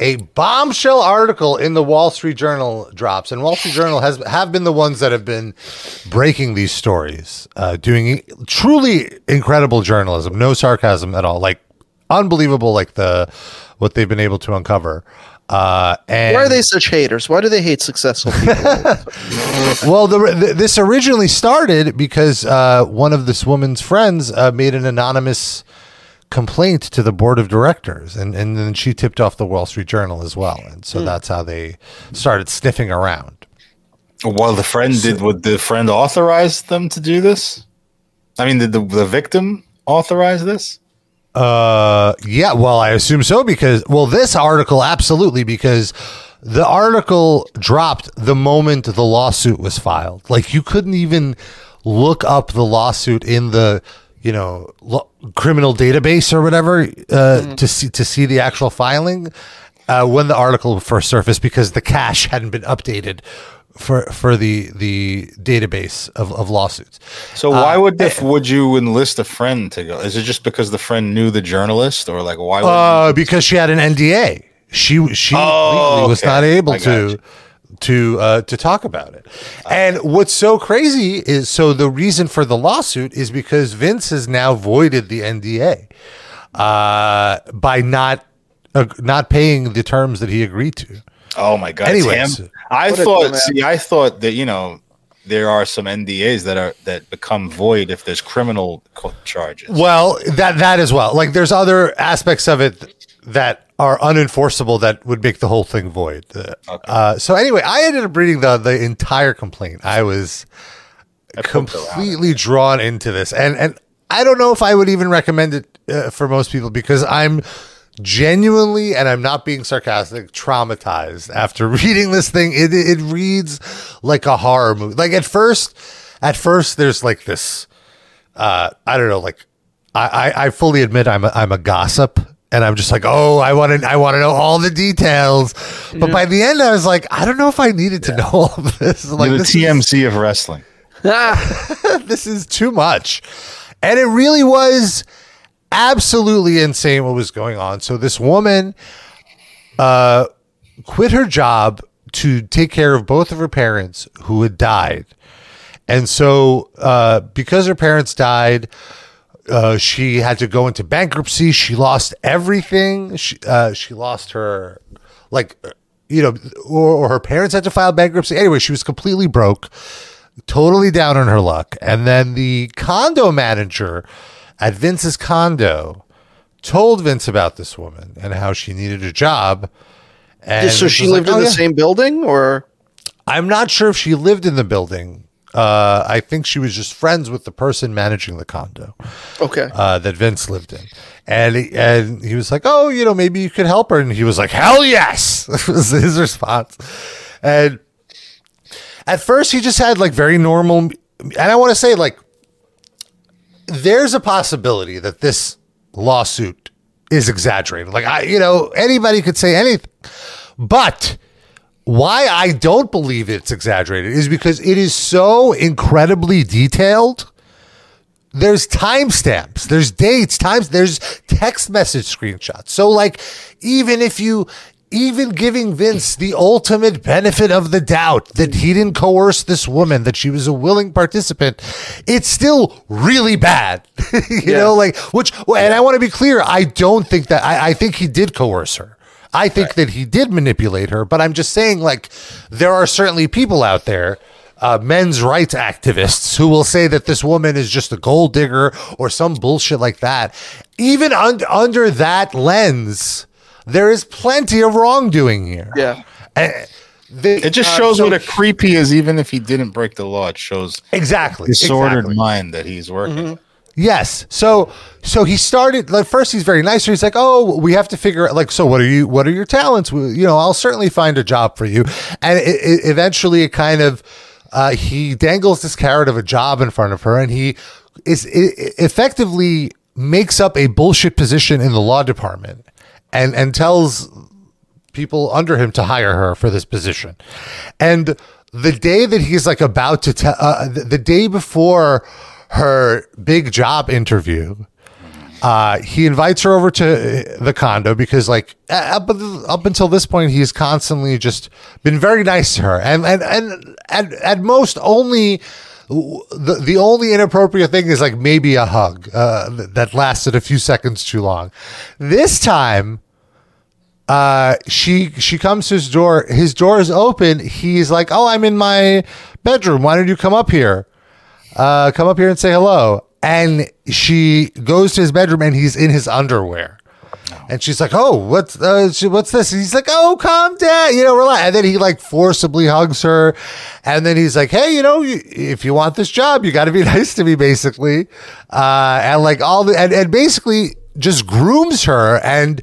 a bombshell article in the Wall Street Journal drops, and Wall Street Journal has have been the ones that have been breaking these stories, uh, doing truly incredible journalism, no sarcasm at all, like unbelievable, like the what they've been able to uncover. Uh, and Why are they such haters? Why do they hate successful people? well, the, th this originally started because uh, one of this woman's friends uh, made an anonymous complaint to the board of directors, and, and then she tipped off the Wall Street Journal as well, and so that's how they started sniffing around. Well, the friend did. Would the friend authorize them to do this? I mean, did the the victim authorize this? Uh, yeah, well, I assume so because, well, this article absolutely because the article dropped the moment the lawsuit was filed. Like you couldn't even look up the lawsuit in the, you know, lo- criminal database or whatever uh, to see to see the actual filing uh, when the article first surfaced because the cache hadn't been updated for for the the database of, of lawsuits. So why would the, would you enlist a friend to go? Is it just because the friend knew the journalist, or like why? Would Uh, because she had an NDA. She she Oh, was okay. not able to you. to uh, to talk about it. And what's so crazy is so the reason for the lawsuit is because Vince has now voided the NDA uh, by not uh, not paying the terms that he agreed to. Oh my god! Anyways. it's. I thought. See, I thought that you know there are some NDAs that are that become void if there's criminal charges. Well, that that as well. Like there's other aspects of it that are unenforceable that would make the whole thing void. Uh, uh, so anyway, I ended up reading the the entire complaint. I was I poked around it. completely drawn into this, and and I don't know if I would even recommend it uh, for most people because I'm genuinely, and I'm not being sarcastic, traumatized after reading this thing. It it reads like a horror movie. Like at first, at first, there's like this. Uh, I don't know, like I, I, I fully admit I'm a, I'm a gossip. And I'm just like, oh, I want to, I want to know all the details. But by the end, I was like, I don't know if I needed to know all of this. Like, You're the this is- TMZ of wrestling. this is too much. And it really was absolutely insane what was going on. So this woman uh, quit her job to take care of both of her parents who had died. And so uh, because her parents died, uh, she had to go into bankruptcy. She lost everything. She, uh, she lost her, like, you know, or, or her parents had to file bankruptcy. Anyway, she was completely broke totally down on her luck. And then the condo manager at Vince's condo told Vince about this woman and how she needed a job. And so she lived like, in "Oh, the yeah." same building, or I'm not sure if she lived in the building. Uh, I think she was just friends with the person managing the condo okay. uh, that Vince lived in. And he, and he was like, "Oh, you know, maybe you could help her." And he was like, "Hell yes!" was his response. And at first, he just had like very normal, and I want to say like there's a possibility that this lawsuit is exaggerated. Like I, you know, anybody could say anything, but why I don't believe it's exaggerated is because it is so incredibly detailed. There's timestamps, there's dates, times, there's text message screenshots. So, like, even if you, even giving Vince the ultimate benefit of the doubt that he didn't coerce this woman, that she was a willing participant, it's still really bad. you Yeah. know, like, which, and I want to be clear, I don't think that, I, I think he did coerce her. I think that he did manipulate her, but I'm just saying, like, there are certainly people out there, uh, men's rights activists, who will say that this woman is just a gold digger or some bullshit like that. Even un- under that lens, there is plenty of wrongdoing here. Yeah. And the- It just Uh, shows so- what a creep he is, even if he didn't break the law. It shows exactly. disordered exactly. mind that he's working. Yes. So so he started like first he's very nice. He's like, oh, we have to figure out like, so what are you? What are your talents? We- You know, I'll certainly find a job for you. And it, it, eventually, it kind of uh, he dangles this carrot of a job in front of her, and he is it, effectively makes up a bullshit position in the law department, and and tells people under him to hire her for this position. And the day that he's like about to tell, uh, the, the day before her big job interview, uh, he invites her over to the condo because, like, uh, up, up until this point, he's constantly just been very nice to her, and and and at, at most only the the only inappropriate thing is like maybe a hug uh, that lasted a few seconds too long. This time, uh she she comes to his door his door is open. He's like oh i'm in my bedroom. Why don't you come up here? Uh come up here and say hello. And she goes to his bedroom and he's in his underwear. And she's like oh what's uh, she, what's this? And he's like oh calm down. You know relax. And then he like forcibly hugs her. And then he's like hey you know you, if you want this job you got to be nice to me basically. Uh and like all the and, and basically just grooms her and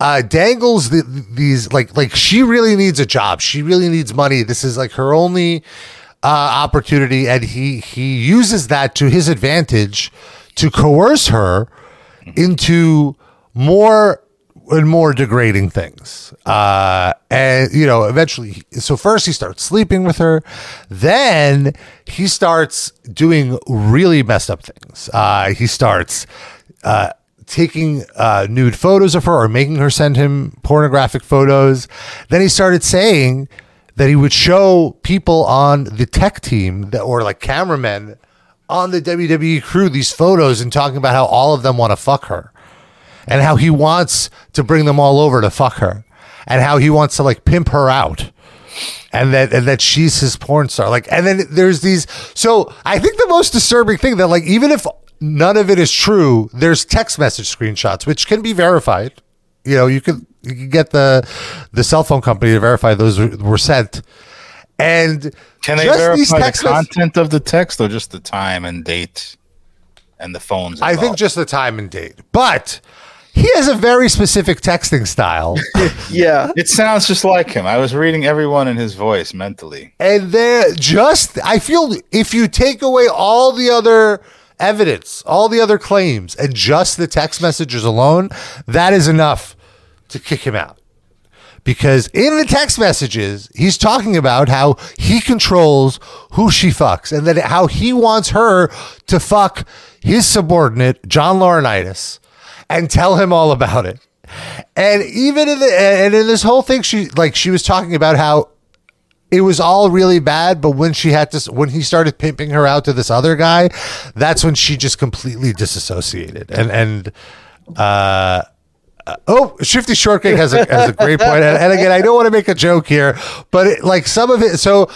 uh, dangles the, these like like she really needs a job. She really needs money. This is like her only uh, opportunity, and he he uses that to his advantage to coerce her into more and more degrading things. Uh, and you know, eventually, so first he starts sleeping with her, then he starts doing really messed up things. Uh, he starts. Uh, taking uh, nude photos of her or making her send him pornographic photos. Then he started saying that he would show people on the tech team that or like cameramen on the WWE crew these photos and talking about how all of them want to fuck her and how he wants to bring them all over to fuck her and how he wants to like pimp her out and that and that she's his porn star like and then there's these so i think the most disturbing thing that like even if none of it is true there's text message screenshots which can be verified you know you could you can get the the cell phone company to verify those were, were sent and Can they just these verify the text mess- content of the text or just the time and date and the phones? i think just the time and date but he has a very specific texting style Yeah. it sounds just like him. I was reading everyone in his voice mentally. and they're just i feel if you take away all the other evidence all the other claims and just the text messages alone that is enough to kick him out. Because in the text messages he's talking about how he controls who she fucks and that how he wants her to fuck his subordinate john laurinaitis and tell him all about it. And even in the and in this whole thing she like she was talking about how it was all really bad but when she had to when he started pimping her out to this other guy that's when she just completely disassociated and and uh Oh, Shifty Shortcake has a has a great point, and, and again, I don't want to make a joke here, but it, like some of it. So,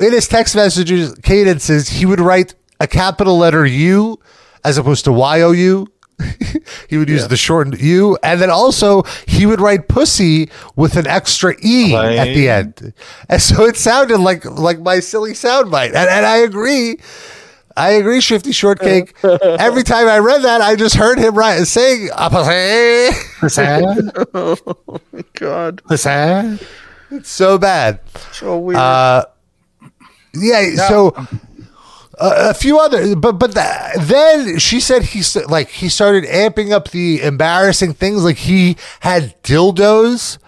in his text messages, cadences, he would write a capital letter U as opposed to Y O U. he would use the shortened U, and then also he would write "pussy" with an extra E at the end, and so it sounded like like my silly soundbite, and, and I agree. I agree, Shifty Shortcake. Every time I read that, I just heard him right saying "pussy." oh my God. pussy! It's so bad. So weird. Uh, yeah. So a few other, but but th- then she said he like he started amping up the embarrassing things. Like he had dildos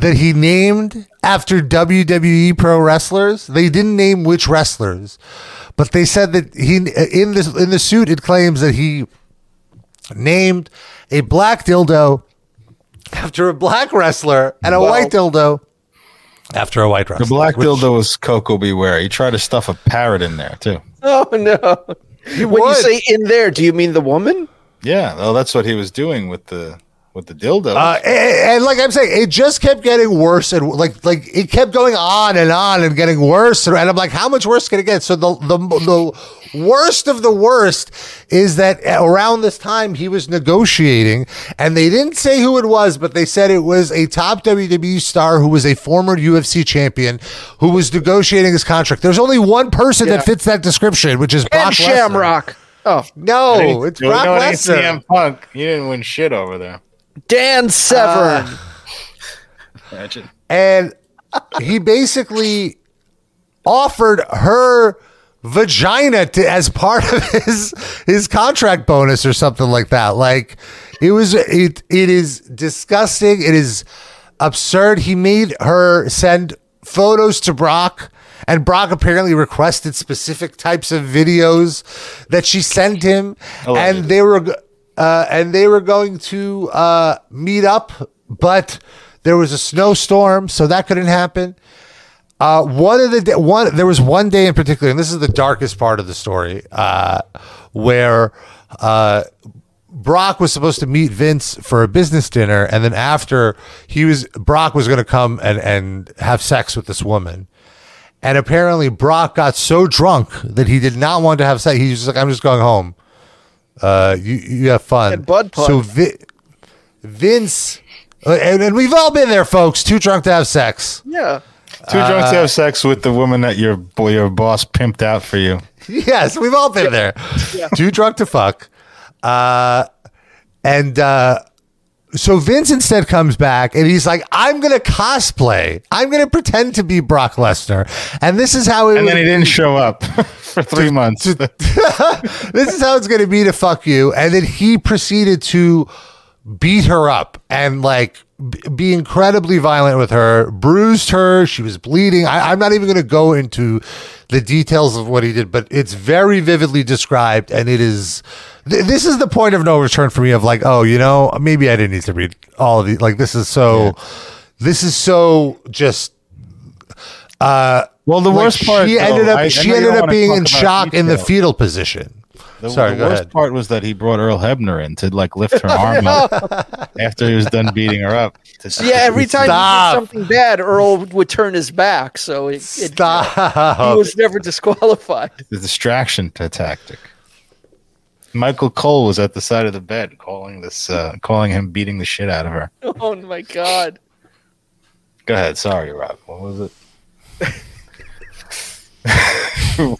that he named after WWE pro wrestlers. They didn't name which wrestlers, but they said that he in this in the suit it claims that he named a black dildo after a black wrestler and a Wow. white dildo after a white wrestler. The black which- dildo was Koko B. Ware. He tried to stuff a parrot in there too. Oh no! when you say in there, do you mean the woman? Yeah, well, that's what he was doing with the with the dildo. Uh, and, and like I'm saying, it just kept getting worse and like like it kept going on and on and getting worse. And I'm like, how much worse can it get? So the the the worst of the worst is that around this time he was negotiating, and they didn't say who it was, but they said it was a top WWE star who was a former UFC champion who was negotiating his contract. There's only one person Yeah. that fits that description, which is Brock And Lesnar. Shamrock. Oh, No, it's No, Brock no, it ain't Lesnar. CM Punk. He didn't win shit over there. Dan Severn. Uh, imagine. and he basically offered her vagina to as part of his his contract bonus or something like that like it was it it is disgusting it is absurd he made her send photos to Brock and Brock apparently requested specific types of videos that she sent him oh, Allegedly. and they were uh, and they were going to uh, meet up but there was a snowstorm so that couldn't happen uh, one of the one there was one day in particular, and this is the darkest part of the story, uh, where uh, Brock was supposed to meet Vince for a business dinner, and then after he was Brock was going to come and and have sex with this woman, and apparently Brock got so drunk that he did not want to have sex. He was like, "I'm just going home. Uh, you you have fun." And Bud Pun. so Vi- Vince. uh, And, and we've all been there, folks. Too drunk to have sex. yeah. Too drunk Uh, to have sex with the woman that your boy, your boss pimped out for you. Yes, we've all been there. Too drunk to fuck. Uh, and uh, so Vince instead comes back and he's like, I'm going to cosplay. I'm going to pretend to be Brock Lesnar. And this is how it And then he didn't show up for three months. this is how it's going to be to fuck you. And then he proceeded to beat her up and like b- be incredibly violent with her, bruised her. She was bleeding. I, I'm not even going to go into the details of what he did, but it's very vividly described. And it is, th- this is the point of no return for me of like, oh, you know, maybe I didn't need to read all of these. Like, this is so, this is so just, uh, Well, the like, worst part, she though, ended up I- I she ended up being in shock in the fetal position. The, Sorry, the go worst ahead. part was that he brought Earl Hebner in to like lift her arm up after he was done beating her up. To- Yeah, every time Stop. he did something bad, Earl would turn his back, so it, it, he was never disqualified. the distraction t- tactic. Michael Cole was at the side of the bed calling this, uh, calling him beating the shit out of her. Oh my god! Go ahead. Sorry, Rob. What was it?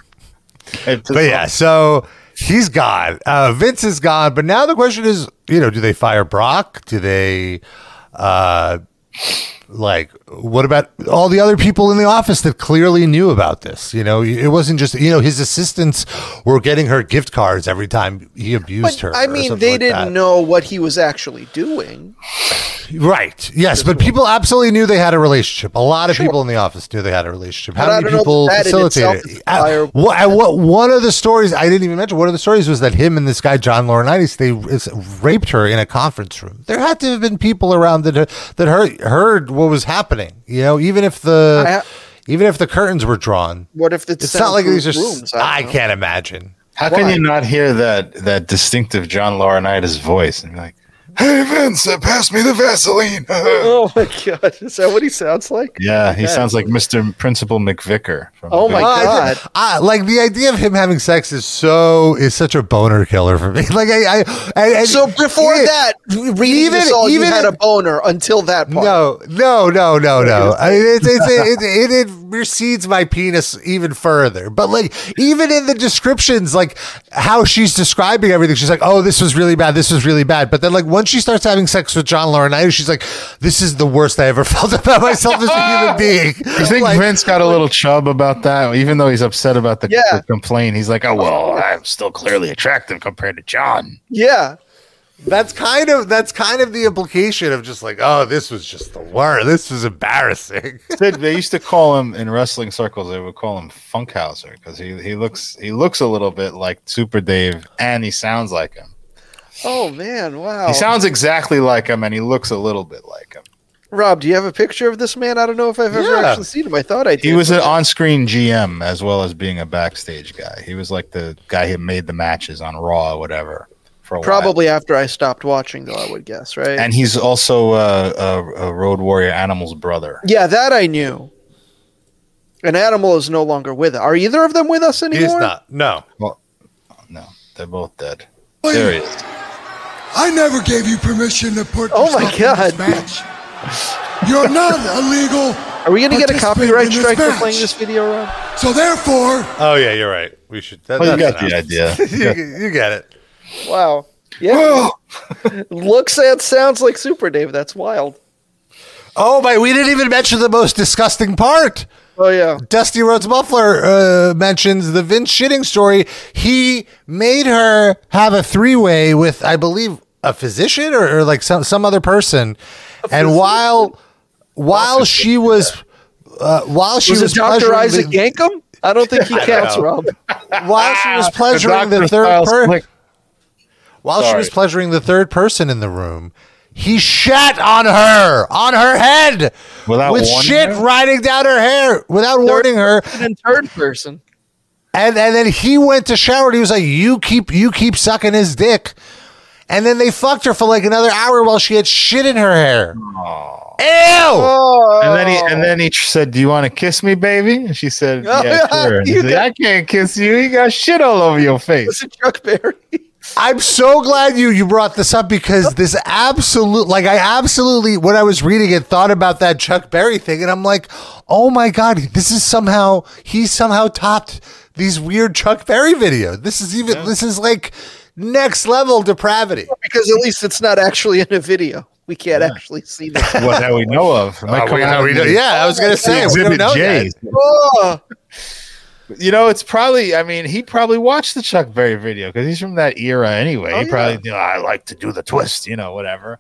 It But yeah, so he's gone. Uh, Vince is gone. But now the question is, you know, do they fire Brock? Do they, uh, like, what about all the other people in the office that clearly knew about this? You know, it wasn't just, you know, his assistants were getting her gift cards every time he abused But her. I mean, they like didn't that. know what he was actually doing. Right. Yes, but people absolutely knew they had a relationship. A lot of people in the office knew they had a relationship. How But many people facilitated it? Uh, what, what? One of the stories I didn't even mention. One of the stories was that him and this guy John Laurinaitis they is- raped her in a conference room. There had to have been people around that that heard heard what was happening. You know, even if the ha- even if the curtains were drawn, What if it's it's not like these are. rooms? I, don't can't imagine. How can you not hear that that distinctive John Laurinaitis voice and be like, "Hey Vince, uh, pass me the Vaseline." Oh my god! Is that what he sounds like? yeah, he Yeah. sounds like Mr. Principal McVicker. From Oh my Well, I- God. I, like the idea of him having sex is so is such a boner killer for me. Like I, I, I, I So before even- that, reading even- this all, even you had if- a boner until that part. No, no, no, no, no. I mean, it's, it's, it, it, it, recedes my penis even further. But like, even in the descriptions, like how she's describing everything, she's like, "Oh, this was really bad. This was really bad." But then, like, once she starts having sex with John Laurinaitis, she's like, "This is the worst I ever felt about myself as a human being." You think Like, Vince got a little chub about that? Even though he's upset about the, Yeah. the complaint, he's like, "Oh well, I'm still clearly attractive compared to John." Yeah. That's kind of that's kind of the implication of just like, "Oh, this was just the worst. This was embarrassing." Sid, they used to call him in wrestling circles. They would call him Funkhouser because he, he looks he looks a little bit like Super Dave, and he sounds like him. Oh man, wow. He sounds exactly like him, and he looks a little bit like him. Rob, do you have a picture of this man? I don't know if I've ever Yeah. actually seen him. I thought I did. He was an on-screen GM as well as being a backstage guy. He was like the guy who made the matches on Raw or whatever for a while. probably after I stopped watching, though. I would guess, right? And he's also uh, a, a Road Warrior Animal's brother. yeah, that I knew. An animal is no longer with us. Are either of them with us anymore? He's not. No. Well, No, they're both dead. There he is. I never gave you permission to put Oh my yourself in God. this match. You're not illegal, Are we going to get a copyright in this strike for playing this video, Rob? so therefore, Oh yeah, you're right. We should. That, Oh, you that's got the idea. you, you get it. Wow. Yeah. Looks and sounds like Super Dave. That's wild. Oh my! We didn't even mention the most disgusting part. Oh yeah. Dusty Rhodes Muffler uh, mentions the Vince shitting story. He made her have a three way with, I believe, a physician or, or like some some other person. And while while she was uh, while she Was, was, Dr. pleasuring Isaac the, Yankem? I don't think he counts. Rob. while she was pleasuring the, Dr. third person. While she was pleasuring the third person in the room, he shat on her, on her head, Without with shit her? riding down her hair without warning her. And third person. And and then he went to shower. And he was like, "You keep you keep sucking his dick." And then they fucked her for like another hour while she had shit in her hair. Ew! Oh. And then he and then he said, "Do you want to kiss me, baby?" And she said, Oh, "Yeah, yeah, sure." And he you said, got- I can't kiss you. You got shit all over your face. Was it Chuck Berry? I'm so glad you you brought this up because this absolute like I absolutely when I was reading it thought about that Chuck Berry thing and I'm like, oh my god, this is somehow he somehow topped these weird Chuck Berry videos. This is even this is like next level depravity. because at least it's not actually in a video. We can't actually see that. What that we know of. It might Uh, we out we know- yeah, I was gonna say we don't know J. yet. oh, You know, it's probably. I mean, he probably watched the Chuck Berry video because he's from that era anyway. Oh, he probably, you know, I like to do the twist, you know, whatever.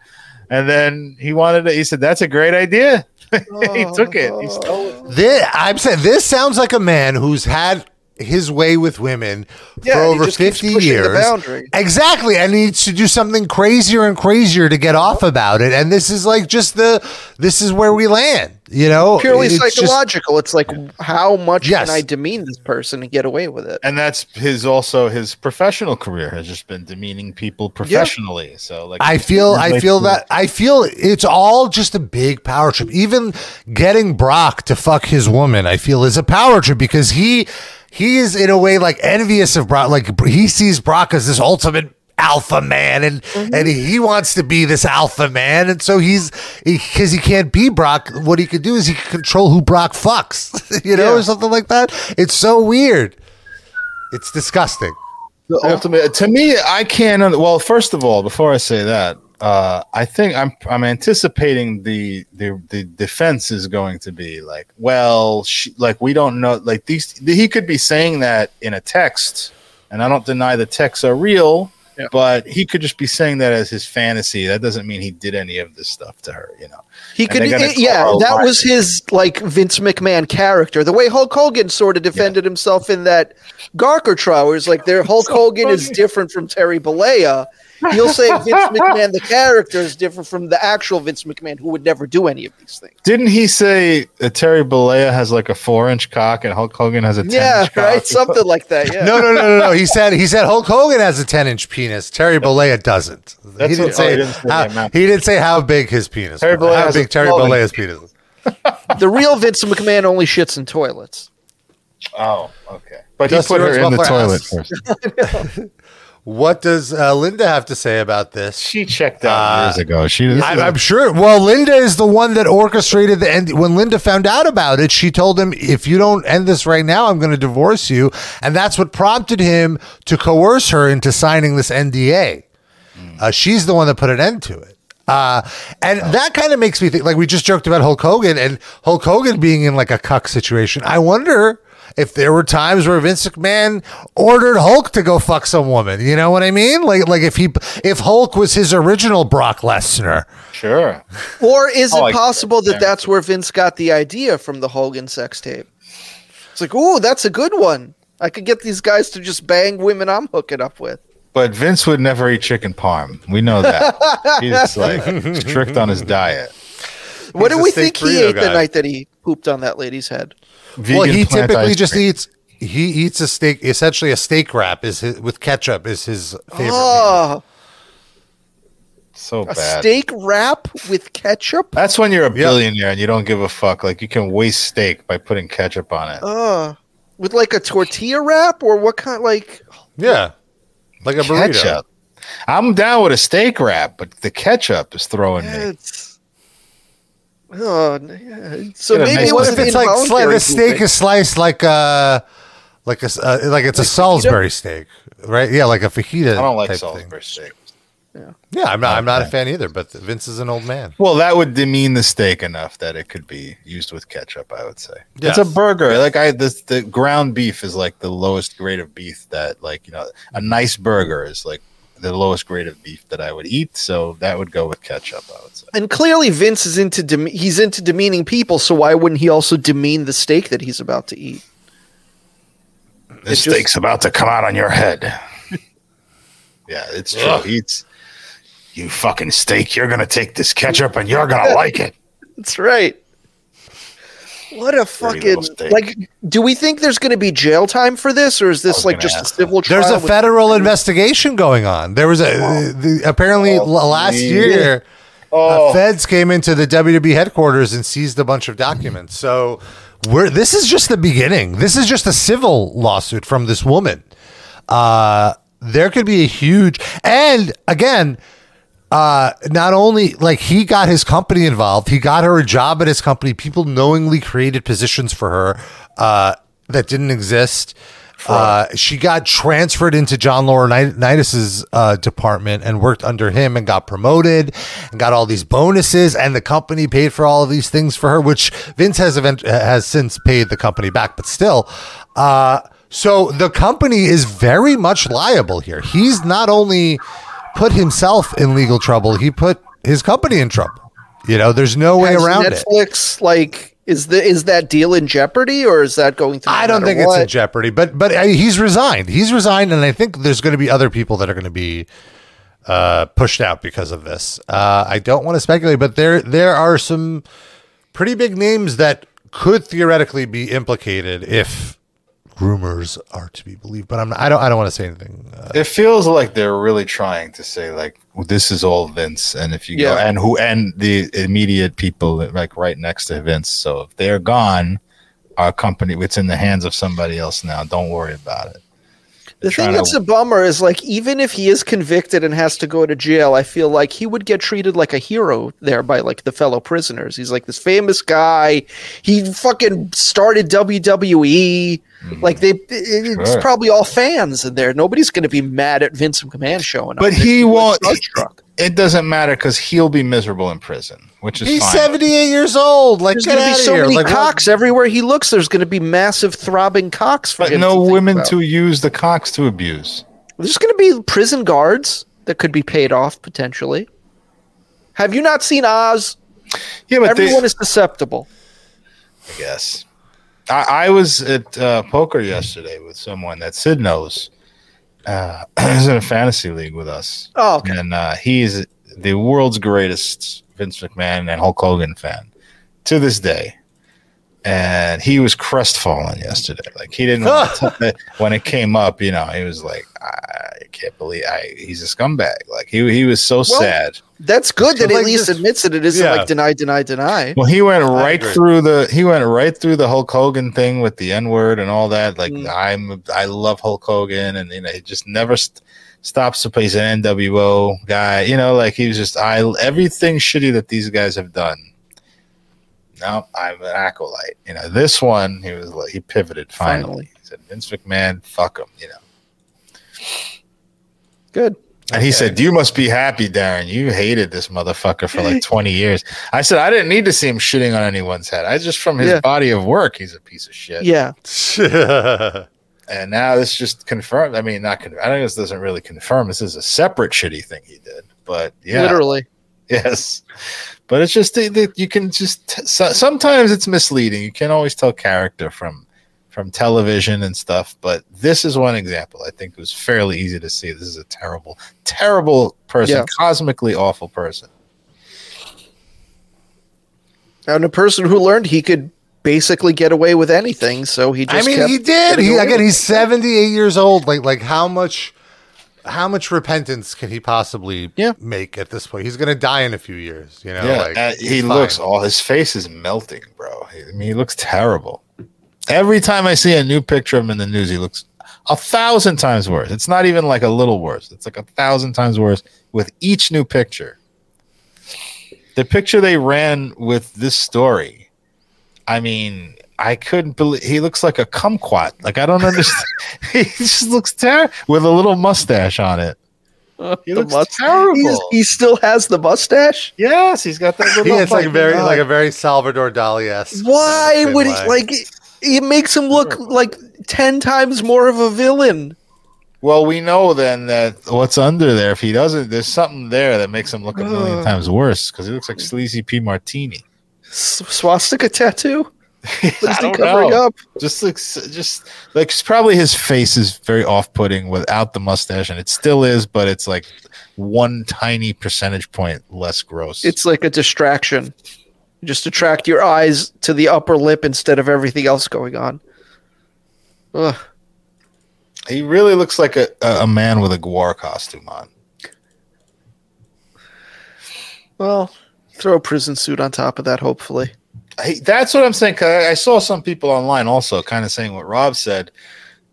And then he wanted to. He said, "That's a great idea." he took it. He stole it. This, I'm saying this sounds like a man who's had his way with women Yeah, for and he over just keeps 50 the years. boundary. Exactly. And needs to do something crazier and crazier to get off about it. And this is like just the this is where we land, you know? purely It's just- psychological. it's like how much Yes. can I demean this person and get away with it? And that's his also his professional career has just been demeaning people professionally. So like, I feel I feel that I feel it's all just a big power trip. Even getting Brock to fuck his woman, I feel is a power trip because he he is in a way like envious of Brock. Like he sees Brock as this ultimate alpha man and mm-hmm. and he wants to be this alpha man and so he's because he, can't be Brock what he could do is he can control who Brock fucks you know Yeah. or something like that it's so weird it's disgusting the ultimate to me i can't well first of all before i say that uh i think i'm i'm anticipating the the the defense is going to be like well she, like we don't know like these he could be saying that in a text and i don't deny the texts are real Yeah. but he could just be saying that as his fantasy that doesn't mean he did any of this stuff to her you know He And could, they're yeah, that Riley. was his like Vince McMahon character. The way Hulk Hogan sort of defended himself in that Gawker trial, where it's like their Hulk Hogan is different from Terry Bollea. He'll say Vince McMahon, the character, is different from the actual Vince McMahon, who would never do any of these things. didn't he say that terry Bollea has like a four inch cock and hulk hogan has a 10 Yeah, inch cock? right, something like that. Yeah. No, no, no, no, no. He said he said Hulk Hogan has a ten inch penis. Terry Bollea doesn't. That's he didn't what- oh, say he didn't say how, he didn't say how big his penis. Terry was, how big Terry 12 Bollea's penis. is. The real Vince McMahon only shits in toilets. Oh, okay. But Dusty he put her in the toilet first. What does uh, Linda have to say about this? She checked out years ago. She I, I'm sure. Well, Linda is the one that orchestrated the end. When Linda found out about it, she told him, "If you don't end this right now, I'm going to divorce you." And that's what prompted him to coerce her into signing this NDA. Uh, she's the one that put an end to it. Uh, and that kind of makes me think. Like we just joked about Hulk Hogan and Hulk Hogan being in like a cuck situation. I wonder if there were times where Vince McMahon ordered Hulk to go fuck some woman. You know what I mean? Like like if he if Hulk was his original Brock Lesnar. sure. Or is Oh, it I- possible that that's where Vince got the idea from the Hogan sex tape? It's like, ooh, that's a good one. I could get these guys to just bang women I'm hooking up with. But Vince would never eat chicken parm. We know that. He's like strict on his diet. What He's do we think he burrito ate the night that he pooped on that lady's head? Vegan well, he typically just cream. eats. He eats a steak, essentially a steak wrap, is his, with ketchup is his favorite. meal. Oh, so a bad. steak wrap with ketchup? That's when you're a billionaire and you don't give a fuck. Like you can waste steak by putting ketchup on it. Uh, with like a tortilla wrap or what kind? Like, Yeah, like a burrito. ketchup. I'm down with a steak wrap, but the ketchup is throwing me. it's. Oh, yeah. so maybe nice What if it's like sli- the steak pooping. is sliced like a like a s- uh, like it's a Salisbury steak, right? Yeah, like a fajita. I don't like type Salisbury thing. steak. Yeah, I'm not. I'm not a fan either. But Vince is an old man. Well, that would demean the steak enough that it could be used with ketchup. I would say it's a burger. Like I, this, the ground beef is like the lowest grade of beef that, like you know, a nice burger is like the lowest grade of beef that I would eat. So that would go with ketchup. I would say. And clearly, Vince is into dem- he's into demeaning people. So why wouldn't he also demean the steak that he's about to eat? This just- steak's about to come out on your head. yeah, it's true. Ugh. He's you fucking steak. You're gonna take this ketchup and you're gonna like it. That's right. What a fucking steak. like. Do we think there's going to be jail time for this, or is this like gonna just a ask civil trial? There's a with- federal investigation going on. There was a the, apparently l- last please. year. Oh. Uh, feds came into the WWE headquarters and seized a bunch of documents. So we're this is just the beginning. This is just a civil lawsuit from this woman. Uh, there could be a huge and again, uh, not only like he got his company involved, he got her a job at his company. People knowingly created positions for her uh, that didn't exist. Uh, she got transferred into John Laurinaitis's uh, department and worked under him and got promoted and got all these bonuses. And the company paid for all of these things for her, which Vince has event- has since paid the company back, but still. Uh, so the company is very much liable here. He's not only put himself in legal trouble, he put his company in trouble. You know, there's no way Has around it. Netflix like is the is that deal in jeopardy, or is that going through? no I don't think it's in jeopardy, but but uh, he's resigned. He's resigned, and I think there's going to be other people that are going to be uh, pushed out because of this. Uh, I don't want to speculate, but there there are some pretty big names that could theoretically be implicated if rumors are to be believed. But I'm I don't I don't want to say anything. Uh, It feels like they're really trying to say like this is all Vince, and if you go Yeah. and who and the immediate people like right next to Vince. So if they're gone, our company it's in the hands of somebody else now. Don't worry about it. The trying thing to- that's a bummer is like even if he is convicted and has to go to jail, I feel like he would get treated like a hero there by like the fellow prisoners. He's like this famous guy. He fucking started WWE. Mm. Like they, it's Sure. probably all fans in there. Nobody's going to be mad at Vince McMahon showing up. But he won't. starstruck. It doesn't matter because he'll be miserable in prison, which is he's fine. 78 years old. Like There's going to be so here. many Like, what- cocks everywhere he looks. There's going to be massive throbbing cocks for But him. no to women about. to use the cocks to abuse. There's going to be prison guards that could be paid off potentially. Have you not seen Oz? Yeah, but they, Everyone is susceptible. I guess. I, I was at uh, poker yesterday with someone that Sid knows. Uh, he's in a fantasy league with us. Oh, okay. And uh, he's the world's greatest Vince McMahon and Hulk Hogan fan to this day. And he was crestfallen yesterday. Like he didn't want to t- when it came up. You know, he was like, I can't believe I, he's a scumbag. Like he he was so sad. That's good that Like at least this- admits that it isn't Yeah. like deny, deny, deny. Well, he went right through the he went right through the Hulk Hogan thing with the N word and all that. Like Mm. I'm I love Hulk Hogan, and you know he just never st- stops to play. He's an NWO guy. You know, like he was just I everything shitty that these guys have done. No, I'm an acolyte. You know, this one he was like he pivoted finally. Finally. He said Vince McMahon, fuck him. You know. Good. And he said, You must be happy, Darren. You hated this motherfucker for like 20 years. I said, I didn't need to see him shitting on anyone's head. I just, from his Yeah. body of work, he's a piece of shit. Yeah. And now this just confirmed. I mean, not con- I think this doesn't really confirm. This is a separate shitty thing he did. But yeah, Literally. yes. But it's just that that you can just sometimes it's misleading. You can't always tell character from from television and stuff. But this is one example. I think it was fairly easy to see. This is a terrible, terrible person, Yeah. cosmically awful person. And a person who learned he could basically get away with anything, so he just I mean, kept he did. He, again, he's 78 years old. Like, like how much, how much repentance can he possibly Yeah. make at this point? He's going to die in a few years. You know, Yeah, like uh, he he's looks all his face is melting, bro. I mean, he looks terrible. Every time I see a new picture of him in the news, he looks a thousand times worse. It's not even like a little worse. It's like a thousand times worse with each new picture. The picture they ran with this story, I mean, I couldn't believe he looks like a kumquat. Like I don't understand. he just looks terrible with a little mustache on it. Uh, he The looks must- terrible. He's- he still has the mustache. yes, he's got that little. He is like very, like a very Salvador Dali esque. Why would he like? It, it makes him look like ten times more of a villain. Well, we know then that what's under there. If he doesn't, there's something there that makes him look a million times worse because he looks like Sleazy P. Martini. S- swastika tattoo. I What is he don't know. up? Just looks, just like probably his face is very off-putting without the mustache, and it still is, but it's like one tiny percentage point less gross. It's like a distraction. Just attract your eyes to the upper lip instead of everything else going on. Ugh. he really looks like a, a man with a Gwar costume on. Well, throw a prison suit on top of that, hopefully. I, that's what I'm saying. I, I saw some people online also kind of saying what Rob said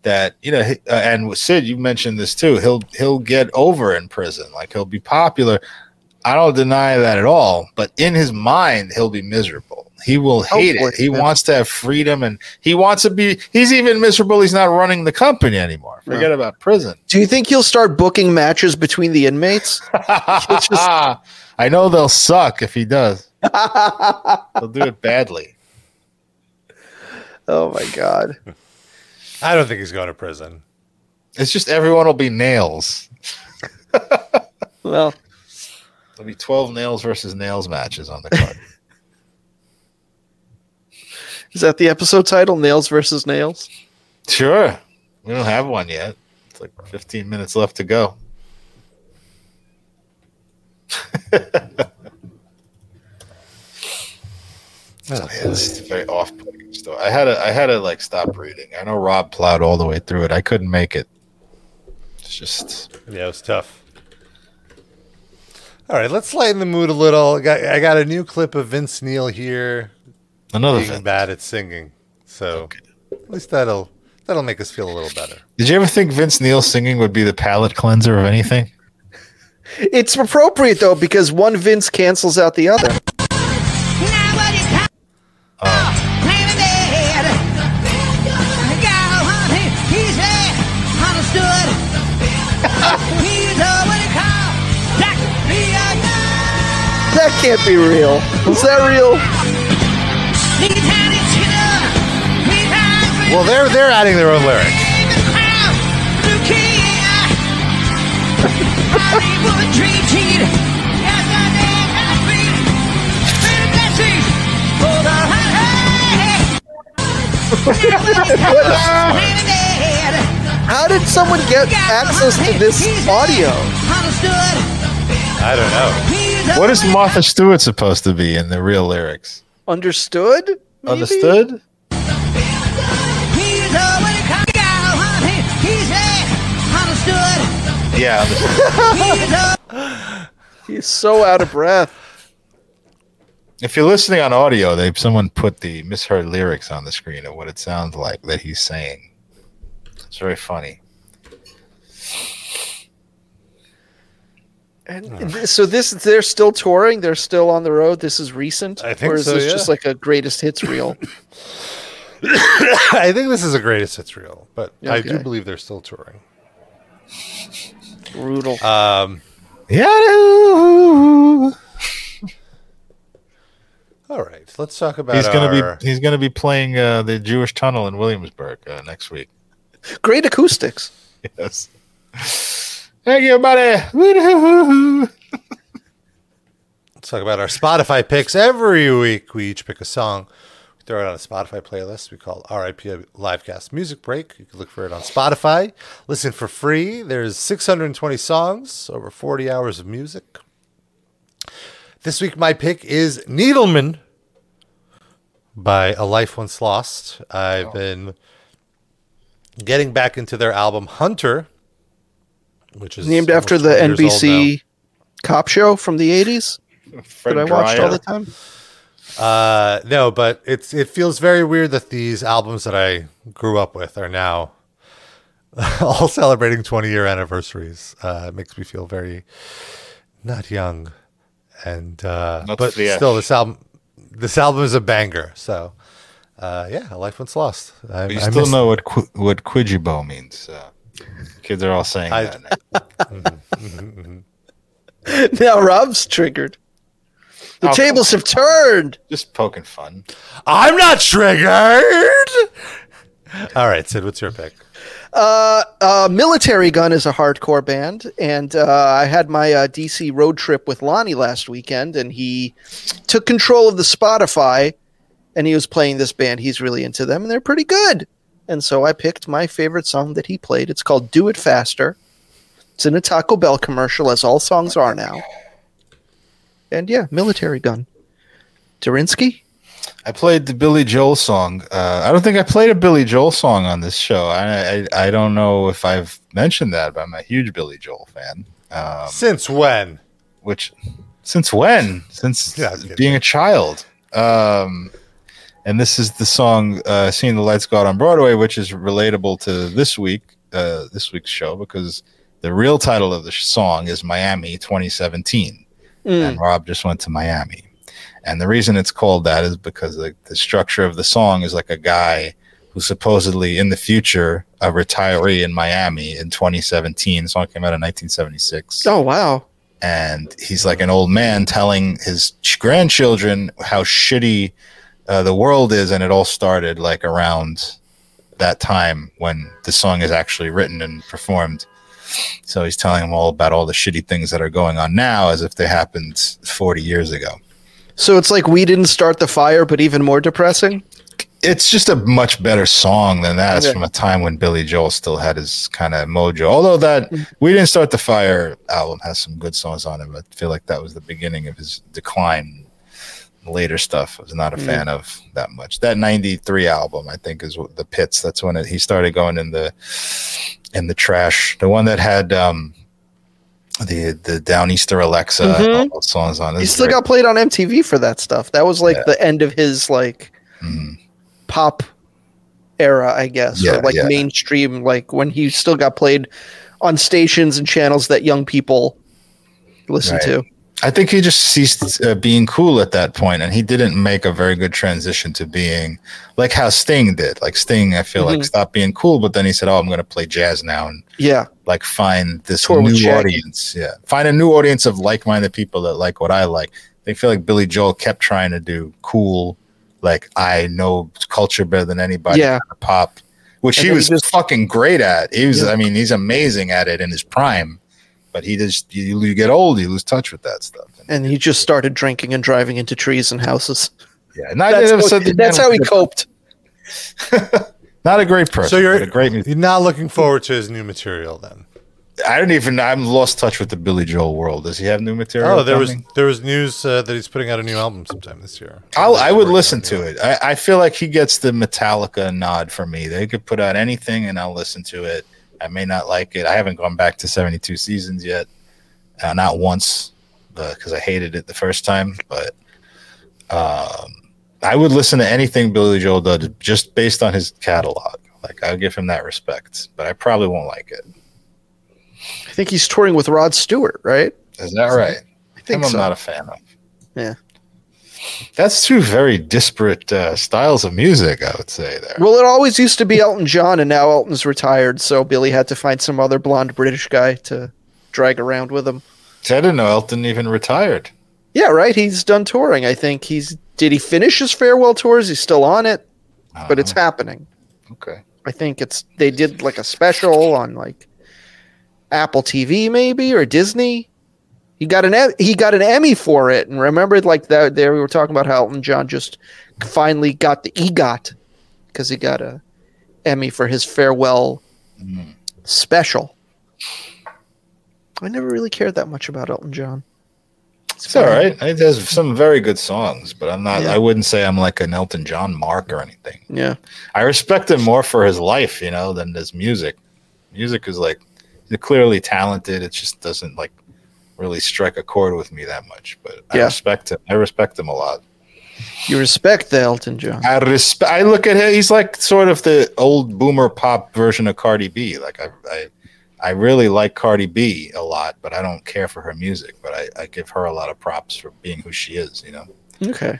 that you know, he- uh, and Sid, you mentioned this too. He'll he'll get over in prison, like he'll be popular. I don't deny that at all, but in his mind, he'll be miserable. He will hate Hopefully, it. He yeah. wants to have freedom, and he wants to be. He's even miserable. He's not running the company anymore. Forget about prison. Do you think he'll start booking matches between the inmates? I know they'll suck if he does. He'll do it badly. oh my god. I don't think he's going to prison. It's just everyone will be nails. Well, There'll be 12 nails versus nails matches on the card. is that the episode title? Nails versus nails? sure. We don't have one yet. It's like 15 minutes left to go. So, yeah, it's very off-putting story. I had to, I had to like stop reading. I know Rob plowed all the way through it. I couldn't make it. It's just Yeah, it was tough. All right, let's lighten the mood a little. I got, I got a new clip of Vince Neil here another being thing. bad at singing. So at least that'll that'll make us feel a little better. Did you ever think Vince Neil singing would be the palate cleanser of anything? It's appropriate though because one Vince cancels out the other. That can't be real. Is that real? Well, they're they're adding their own lyrics. How did someone get access to this audio? I don't know. What is Martha Stewart supposed to be in the real lyrics? Understood? maybe? Understood? Yeah, understood. He's so out of breath. if you're listening on audio, they someone put the misheard lyrics on the screen of what it sounds like that he's saying. It's very funny. And th- so this they're still touring. They're still on the road. This is recent, I think or is so, this yeah. just like a greatest hits reel? I think this is a greatest hits reel, but I do believe they're still touring. Brutal. Um, Yeah. all right, let's talk about. He's gonna our- be he's gonna be playing uh, the Jewish Tunnel in Williamsburg uh, next week. Great acoustics. Yes. Thank you, buddy. Let's talk about our Spotify picks. Every week, we each pick a song. We throw it on a Spotify playlist we call RIP Livecast Music Break. You can look for it on Spotify. Listen for free. There's 620 songs, over 40 hours of music. This week, my pick is Needleman by A Life Once Lost. I've oh. been getting back into their album Hunter, which is Named after the 20 years old now. NBC cop show from the eighties Fred that I watched all the time. Uh, no, but it's it feels very weird that these albums that I grew up with are now all celebrating 20 year anniversaries. Uh, it makes me feel very not young, and uh, Not but fresh. still, this album this album is a banger. So, uh, yeah, a life once lost. I, You I still miss- know what Qu- what Kwyjibo means. Uh, kids are all saying I- that. now. now Rob's triggered. The Oh, tables have turned. Just poking fun. I'm not triggered. All right, Sid, what's your pick? Uh, uh, Militarie Gun is a hardcore band, and uh, I had my uh, DC road trip with Lonnie last weekend, and he took control of the Spotify, and he was playing this band. He's really into them, and they're pretty good. And so I picked my favorite song that he played. It's called "Do It Faster." It's in a Taco Bell commercial, as all songs are now. And yeah, Militarie Gun. Durinsky? I played the Billy Joel song. Uh, I don't think I played a Billy Joel song on this show. I, I I don't know if I've mentioned that, but I'm a huge Billy Joel fan. Um, Since when? which since when? Since Yeah, being a child. Um, and this is the song uh, "Seeing the Lights Go Out on Broadway," which is relatable to this week, uh, this week's show, because the real title of the song is "Miami 2017." Mm. and Rob just went to Miami. And the reason it's called that is because the, the structure of the song is like a guy who's supposedly in the future a retiree in Miami in 2017. The song came out in 1976. Oh, wow. And he's like an old man telling his grandchildren how shitty uh, the world is. And it all started like around that time when the song is actually written and performed. So he's telling them all about all the shitty things that are going on now as if they happened 40 years ago. So it's like we didn't start the fire, but even more depressing? It's just a much better song than that. It's Okay. from a time when Billy Joel still had his kind of mojo. Although that We Didn't Start the Fire album has some good songs on it, but I feel like that was the beginning of his decline. Later stuff I was not a fan of that much. That 93 album, I think, is the pits. That's when it, he started going in the in the trash. The one that had um the the Downeaster Alexa Mhm. those songs on it. He still great. got played on MTV for that stuff. That was like Yeah. the end of his like Mhm. pop era, I guess, Yeah, or like yeah. mainstream, like when he still got played on stations and channels that young people listen Right. to. I think he just ceased uh, being cool at that point, and he didn't make a very good transition to being like how Sting did. Like Sting, I feel like Mhm. stopped being cool, but then he said, "Oh, I'm going to play jazz now and Yeah, like find this Tour new audience." Yeah, find a new audience of like-minded people that like what I like. They feel like Billy Joel kept trying to do cool, like I know culture better than anybody. Yeah. kind of pop, which he then he was just- fucking great at. He was, Yeah. I mean, he's amazing at it in his prime. But he just you, you get old, you lose touch with that stuff. and he just started drinking and driving into trees and houses. Yeah, and That's, never how, said that's how he coped. Not a great person. So you're a great musician. you're not looking forward to his new material then? I don't even. I'm lost touch with the Billy Joel world. Does he have new material? Oh, there was there was news uh, that he's putting out a new album sometime this year. I'll, I would listen to it. I, I feel like he gets the Metallica nod for me. They could put out anything and I'll listen to it. I may not like it. I haven't gone back to 72 seasons yet, uh, not once, because I hated it the first time. But um, I would listen to anything Billy Joel does just based on his catalog. Like I'll give him that respect, but I probably won't like it. I think he's touring with Rod Stewart, right? Is that right? I think I'm so. not a fan of. Yeah. That's two very disparate uh, styles of music, I would say there. Well, it always used to be Elton John, and now Elton's retired, so Billy had to find some other blonde British guy to drag around with him. I didn't know Elton even retired. Yeah, right. He's done touring. I think he's. Did he finish his farewell tours? He's still on it, but it's happening. Okay. I think it's. They did like a special on like Apple TV, maybe or Disney. He got an he got an Emmy for it, and remember, like that. There we were talking about how Elton John just finally got the EGOT because he got a Emmy for his farewell special. I never really cared that much about Elton John. It's all right. It has some very good songs, but I'm not. Yeah. I wouldn't say I'm like an Elton John mark or anything. Yeah. I respect him more for his life, you know, than his music. Music is like he's clearly talented. It just doesn't like really strike a chord with me that much. But I Yeah. respect him. I respect him a lot. You respect the Elton John. I respect. I look at him. He's like sort of the old boomer pop version of Cardi B. Like I, I, I really like Cardi B a lot, but I don't care for her music. But I, I give her a lot of props for being who she is. You know. Okay.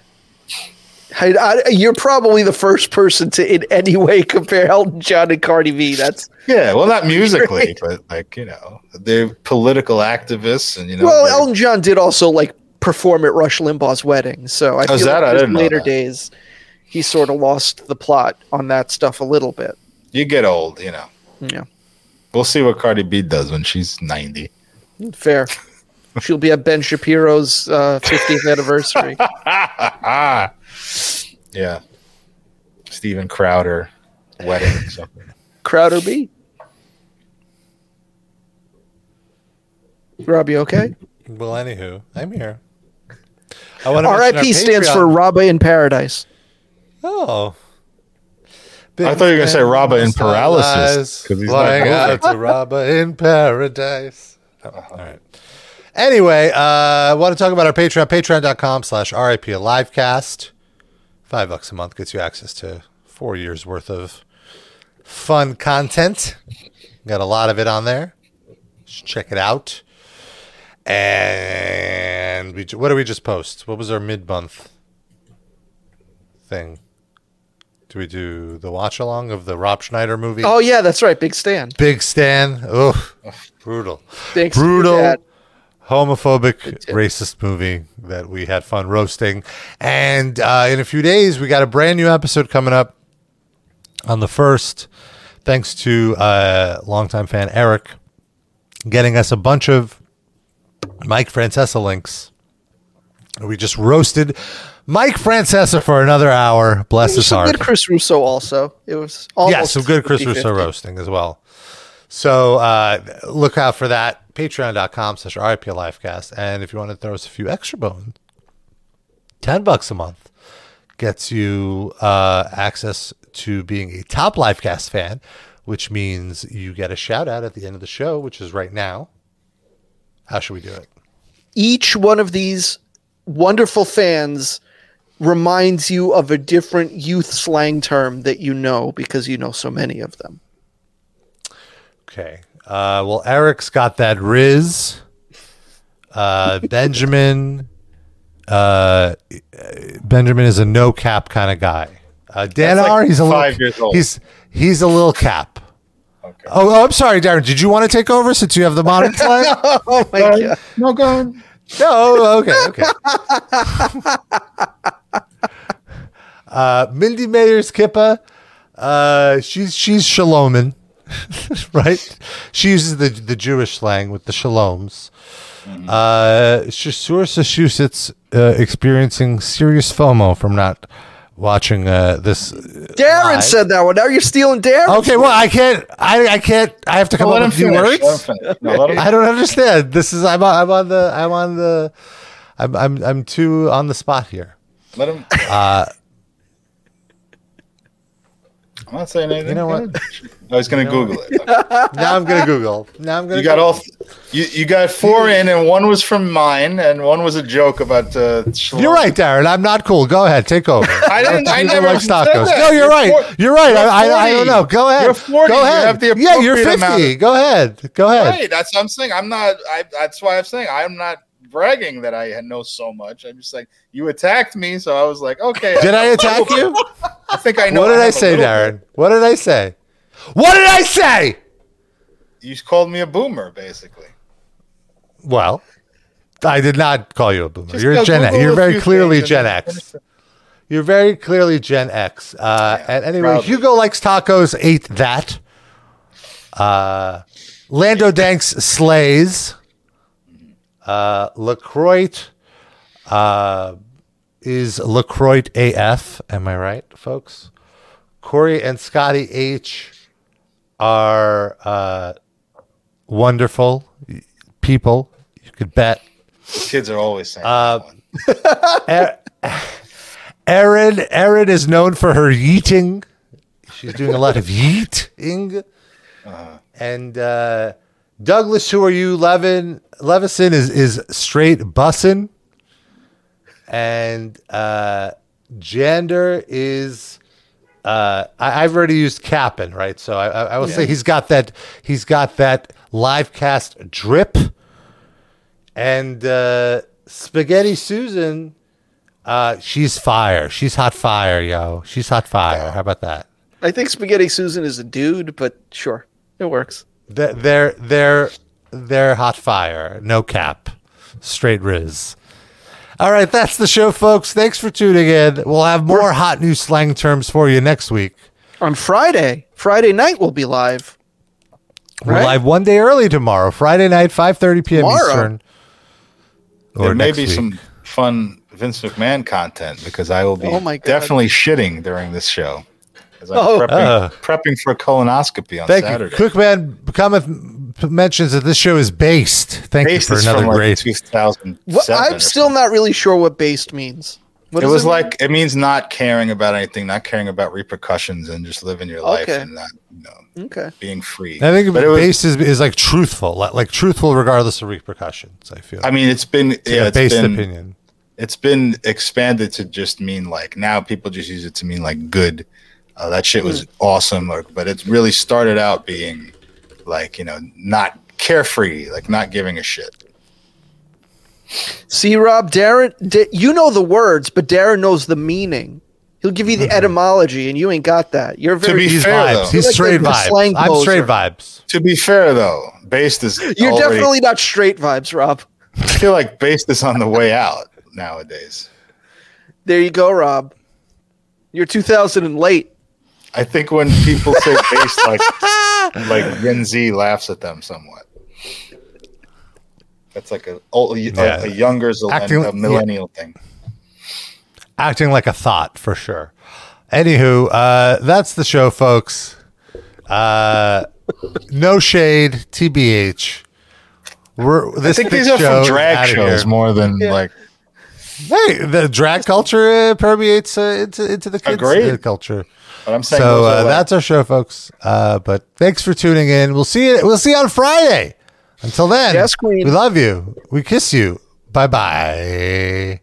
I, I, you're probably the first person to in any way compare Elton John and Cardi B. That's Yeah. Well, not musically, but like you know, they're political activists, and you know. well, Elton John did also like perform at Rush Limbaugh's wedding, so I Oh, feel that? like I in didn't later days he sort of lost the plot on that stuff a little bit. you get old, you know. Yeah, We'll see what Cardi B does when she's ninety. fair. She'll be at Ben Shapiro's uh, 50th anniversary. Yeah. Steven Crowder wedding or something. Crowder B. Rob, you okay? Well, anywho, I'm here. I want to R.I.P. stands for Rabba in Paradise. Oh. I thought you were gonna say Rabba in paralysis, 'cause he's not Flying moving. out to Rabba in paradise. Oh, all right. Anyway, uh, I want to talk about our Patreon, patreon.com slash RIP a Livecast. Five bucks a month gets you access to four years worth of fun content. Got a lot of it on there. Just check it out. And we, what did we just post? What was our mid month thing? Do we do the watch along of the Rob Schneider movie? Oh yeah, that's right. Big stand. Big Stan. Oh, brutal. Thanks brutal. Homophobic, racist movie that we had fun roasting. And uh, in a few days, we got a brand new episode coming up on the first, thanks to uh, longtime fan Eric getting us a bunch of Mike Francesa links. We just roasted Mike Francesa for another hour. Bless his Some heart. good Chris Russo also. It was almost Yeah, some good Chris 50-50. Russo roasting as well. So uh, look out for that. Patreon.com slash RIP Livecast. And if you want to throw us a few extra bones, 10 bucks a month gets you uh, access to being a top Livecast fan, which means you get a shout out at the end of the show, which is right now. How should we do it? Each one of these wonderful fans reminds you of a different youth slang term that you know because you know so many of them. Okay. Uh, well, Eric's got that Riz. Uh, Benjamin. Uh, Benjamin is a no cap kind of guy. Uh, Dan like R. He's a five little, years old. He's he's a little cap. Okay. Oh, oh, I'm sorry, Darren. Did you want to take over since you have the modern slang? Oh my god. No, go on. no. Okay. Okay. uh, Mindy Mayer's Kippa. Uh, she's she's Shalomin, right? She uses the the Jewish slang with the Shaloms. Uh, Massachusetts uh, experiencing serious FOMO from not watching uh, this. Darren live. said that one. Now you're stealing Darren. Okay, well, I can't. I I can't. I have to come Well, let up with new finish. Let words. No, I don't understand. This is I'm on, I'm on the I'm on the I'm I'm I'm too on the spot here. Let him. Uh, I'm not saying anything. You know what? I was going to Google it. now I'm gonna Google. Now I'm gonna. You got all. You, you got four in, and one was from mine, and one was a joke about. Uh, You're right, Darren. I'm not cool. Go ahead, take over. I didn't. I never likes said tacos. that. No, you're, right. four- you're right. you're I, I, I don't know. Go ahead. You're 40. Go You ahead. the yeah, you're 50. of- Go ahead. Go ahead. Right. That's what I'm saying. I'm not. I. That's why I'm saying I'm not bragging that I know so much. I'm just like you attacked me, so I was like, okay. Did I attack you? I think I know. What did I a say, Darren? bit. What did I say? What did I say? You called me a boomer, basically. Well, I did not call you a boomer. Just you're Gen X. You're very clearly Gen X. You're very clearly Gen X. Uh, and anyway, proudly. Hugo likes tacos. Ate that. Uh, Lando Danks slays. Uh, Lacroix uh, is Lacroix AF. Am I right, folks? Corey and Scotty H are uh, wonderful people. You could bet. Kids are always saying. Uh, that one. Erin, Erin is known for her yeeting. She's doing a lot of yeeting. And uh, Douglas, who are you? Levin Levison is is straight bussin. And uh, Jander is. Uh, I, I've already used Cap'n, right? So I, I, I will say he's got that. He's got that live cast drip. And uh, Spaghetti Susan, uh, she's fire. She's hot fire, yo. She's hot fire. How about that? I think Spaghetti Susan is a dude, but sure, it works. They're they're they're, they're hot fire. No cap. Straight riz. All right, that's the show, folks. Thanks for tuning in. We'll have more hot new slang terms for you next week. On Friday, Friday night we'll be live. We're Right. live one day early tomorrow, Friday night, 5.30 p.m. Tomorrow? Eastern. there may be week. some fun Vince McMahon content because I will be Oh my God. definitely shitting during this show. As I'm Oh. prepping, Uh. prepping for a colonoscopy on Thank Saturday. you. Quickman cometh mentions that this show is based. Thank Based you for another from like great. 2007. What, I'm still not really sure what based means. What It was mean? like it means not caring about anything, not caring about repercussions, and just living your life Okay. and not, you know, okay. being free. I think but it was. based is, is like truthful, like, like truthful regardless of repercussions. I feel. I mean, it's been It's yeah, a it's based been opinion. it's been expanded to just mean like now people just use it to mean like good. Uh, that shit was awesome, or, but it really started out being like you know not carefree, like not giving a shit. See, Rob, Darren, Da- you know the words, but Darren knows the meaning. He'll give you the etymology, and you ain't got that. You're To be He's fair, vibes. though. He's like straight the- the vibes. slang I'm straight vibes. To be fair though, based is you're already- definitely not straight vibes, Rob. I feel like based is on the way out nowadays. There you go, Rob. You're 2000 and late. I think when people say based, like like Gen Z laughs at them somewhat. That's like a old, a, Yeah. a younger Acting- a millennial thing. Acting like a thought for sure. Anywho, uh, that's the show, folks. Uh, no shade, TBH. We're I think these are from drag shows here. more than like Hey, the drag culture uh, permeates uh, into into the kids Agreed. uh, culture. But I'm saying So uh, that's our show, folks. Uh, but thanks for tuning in. We'll see you. We'll see you on Friday. Until then, Yes, Queen. we love you. We kiss you. Bye bye.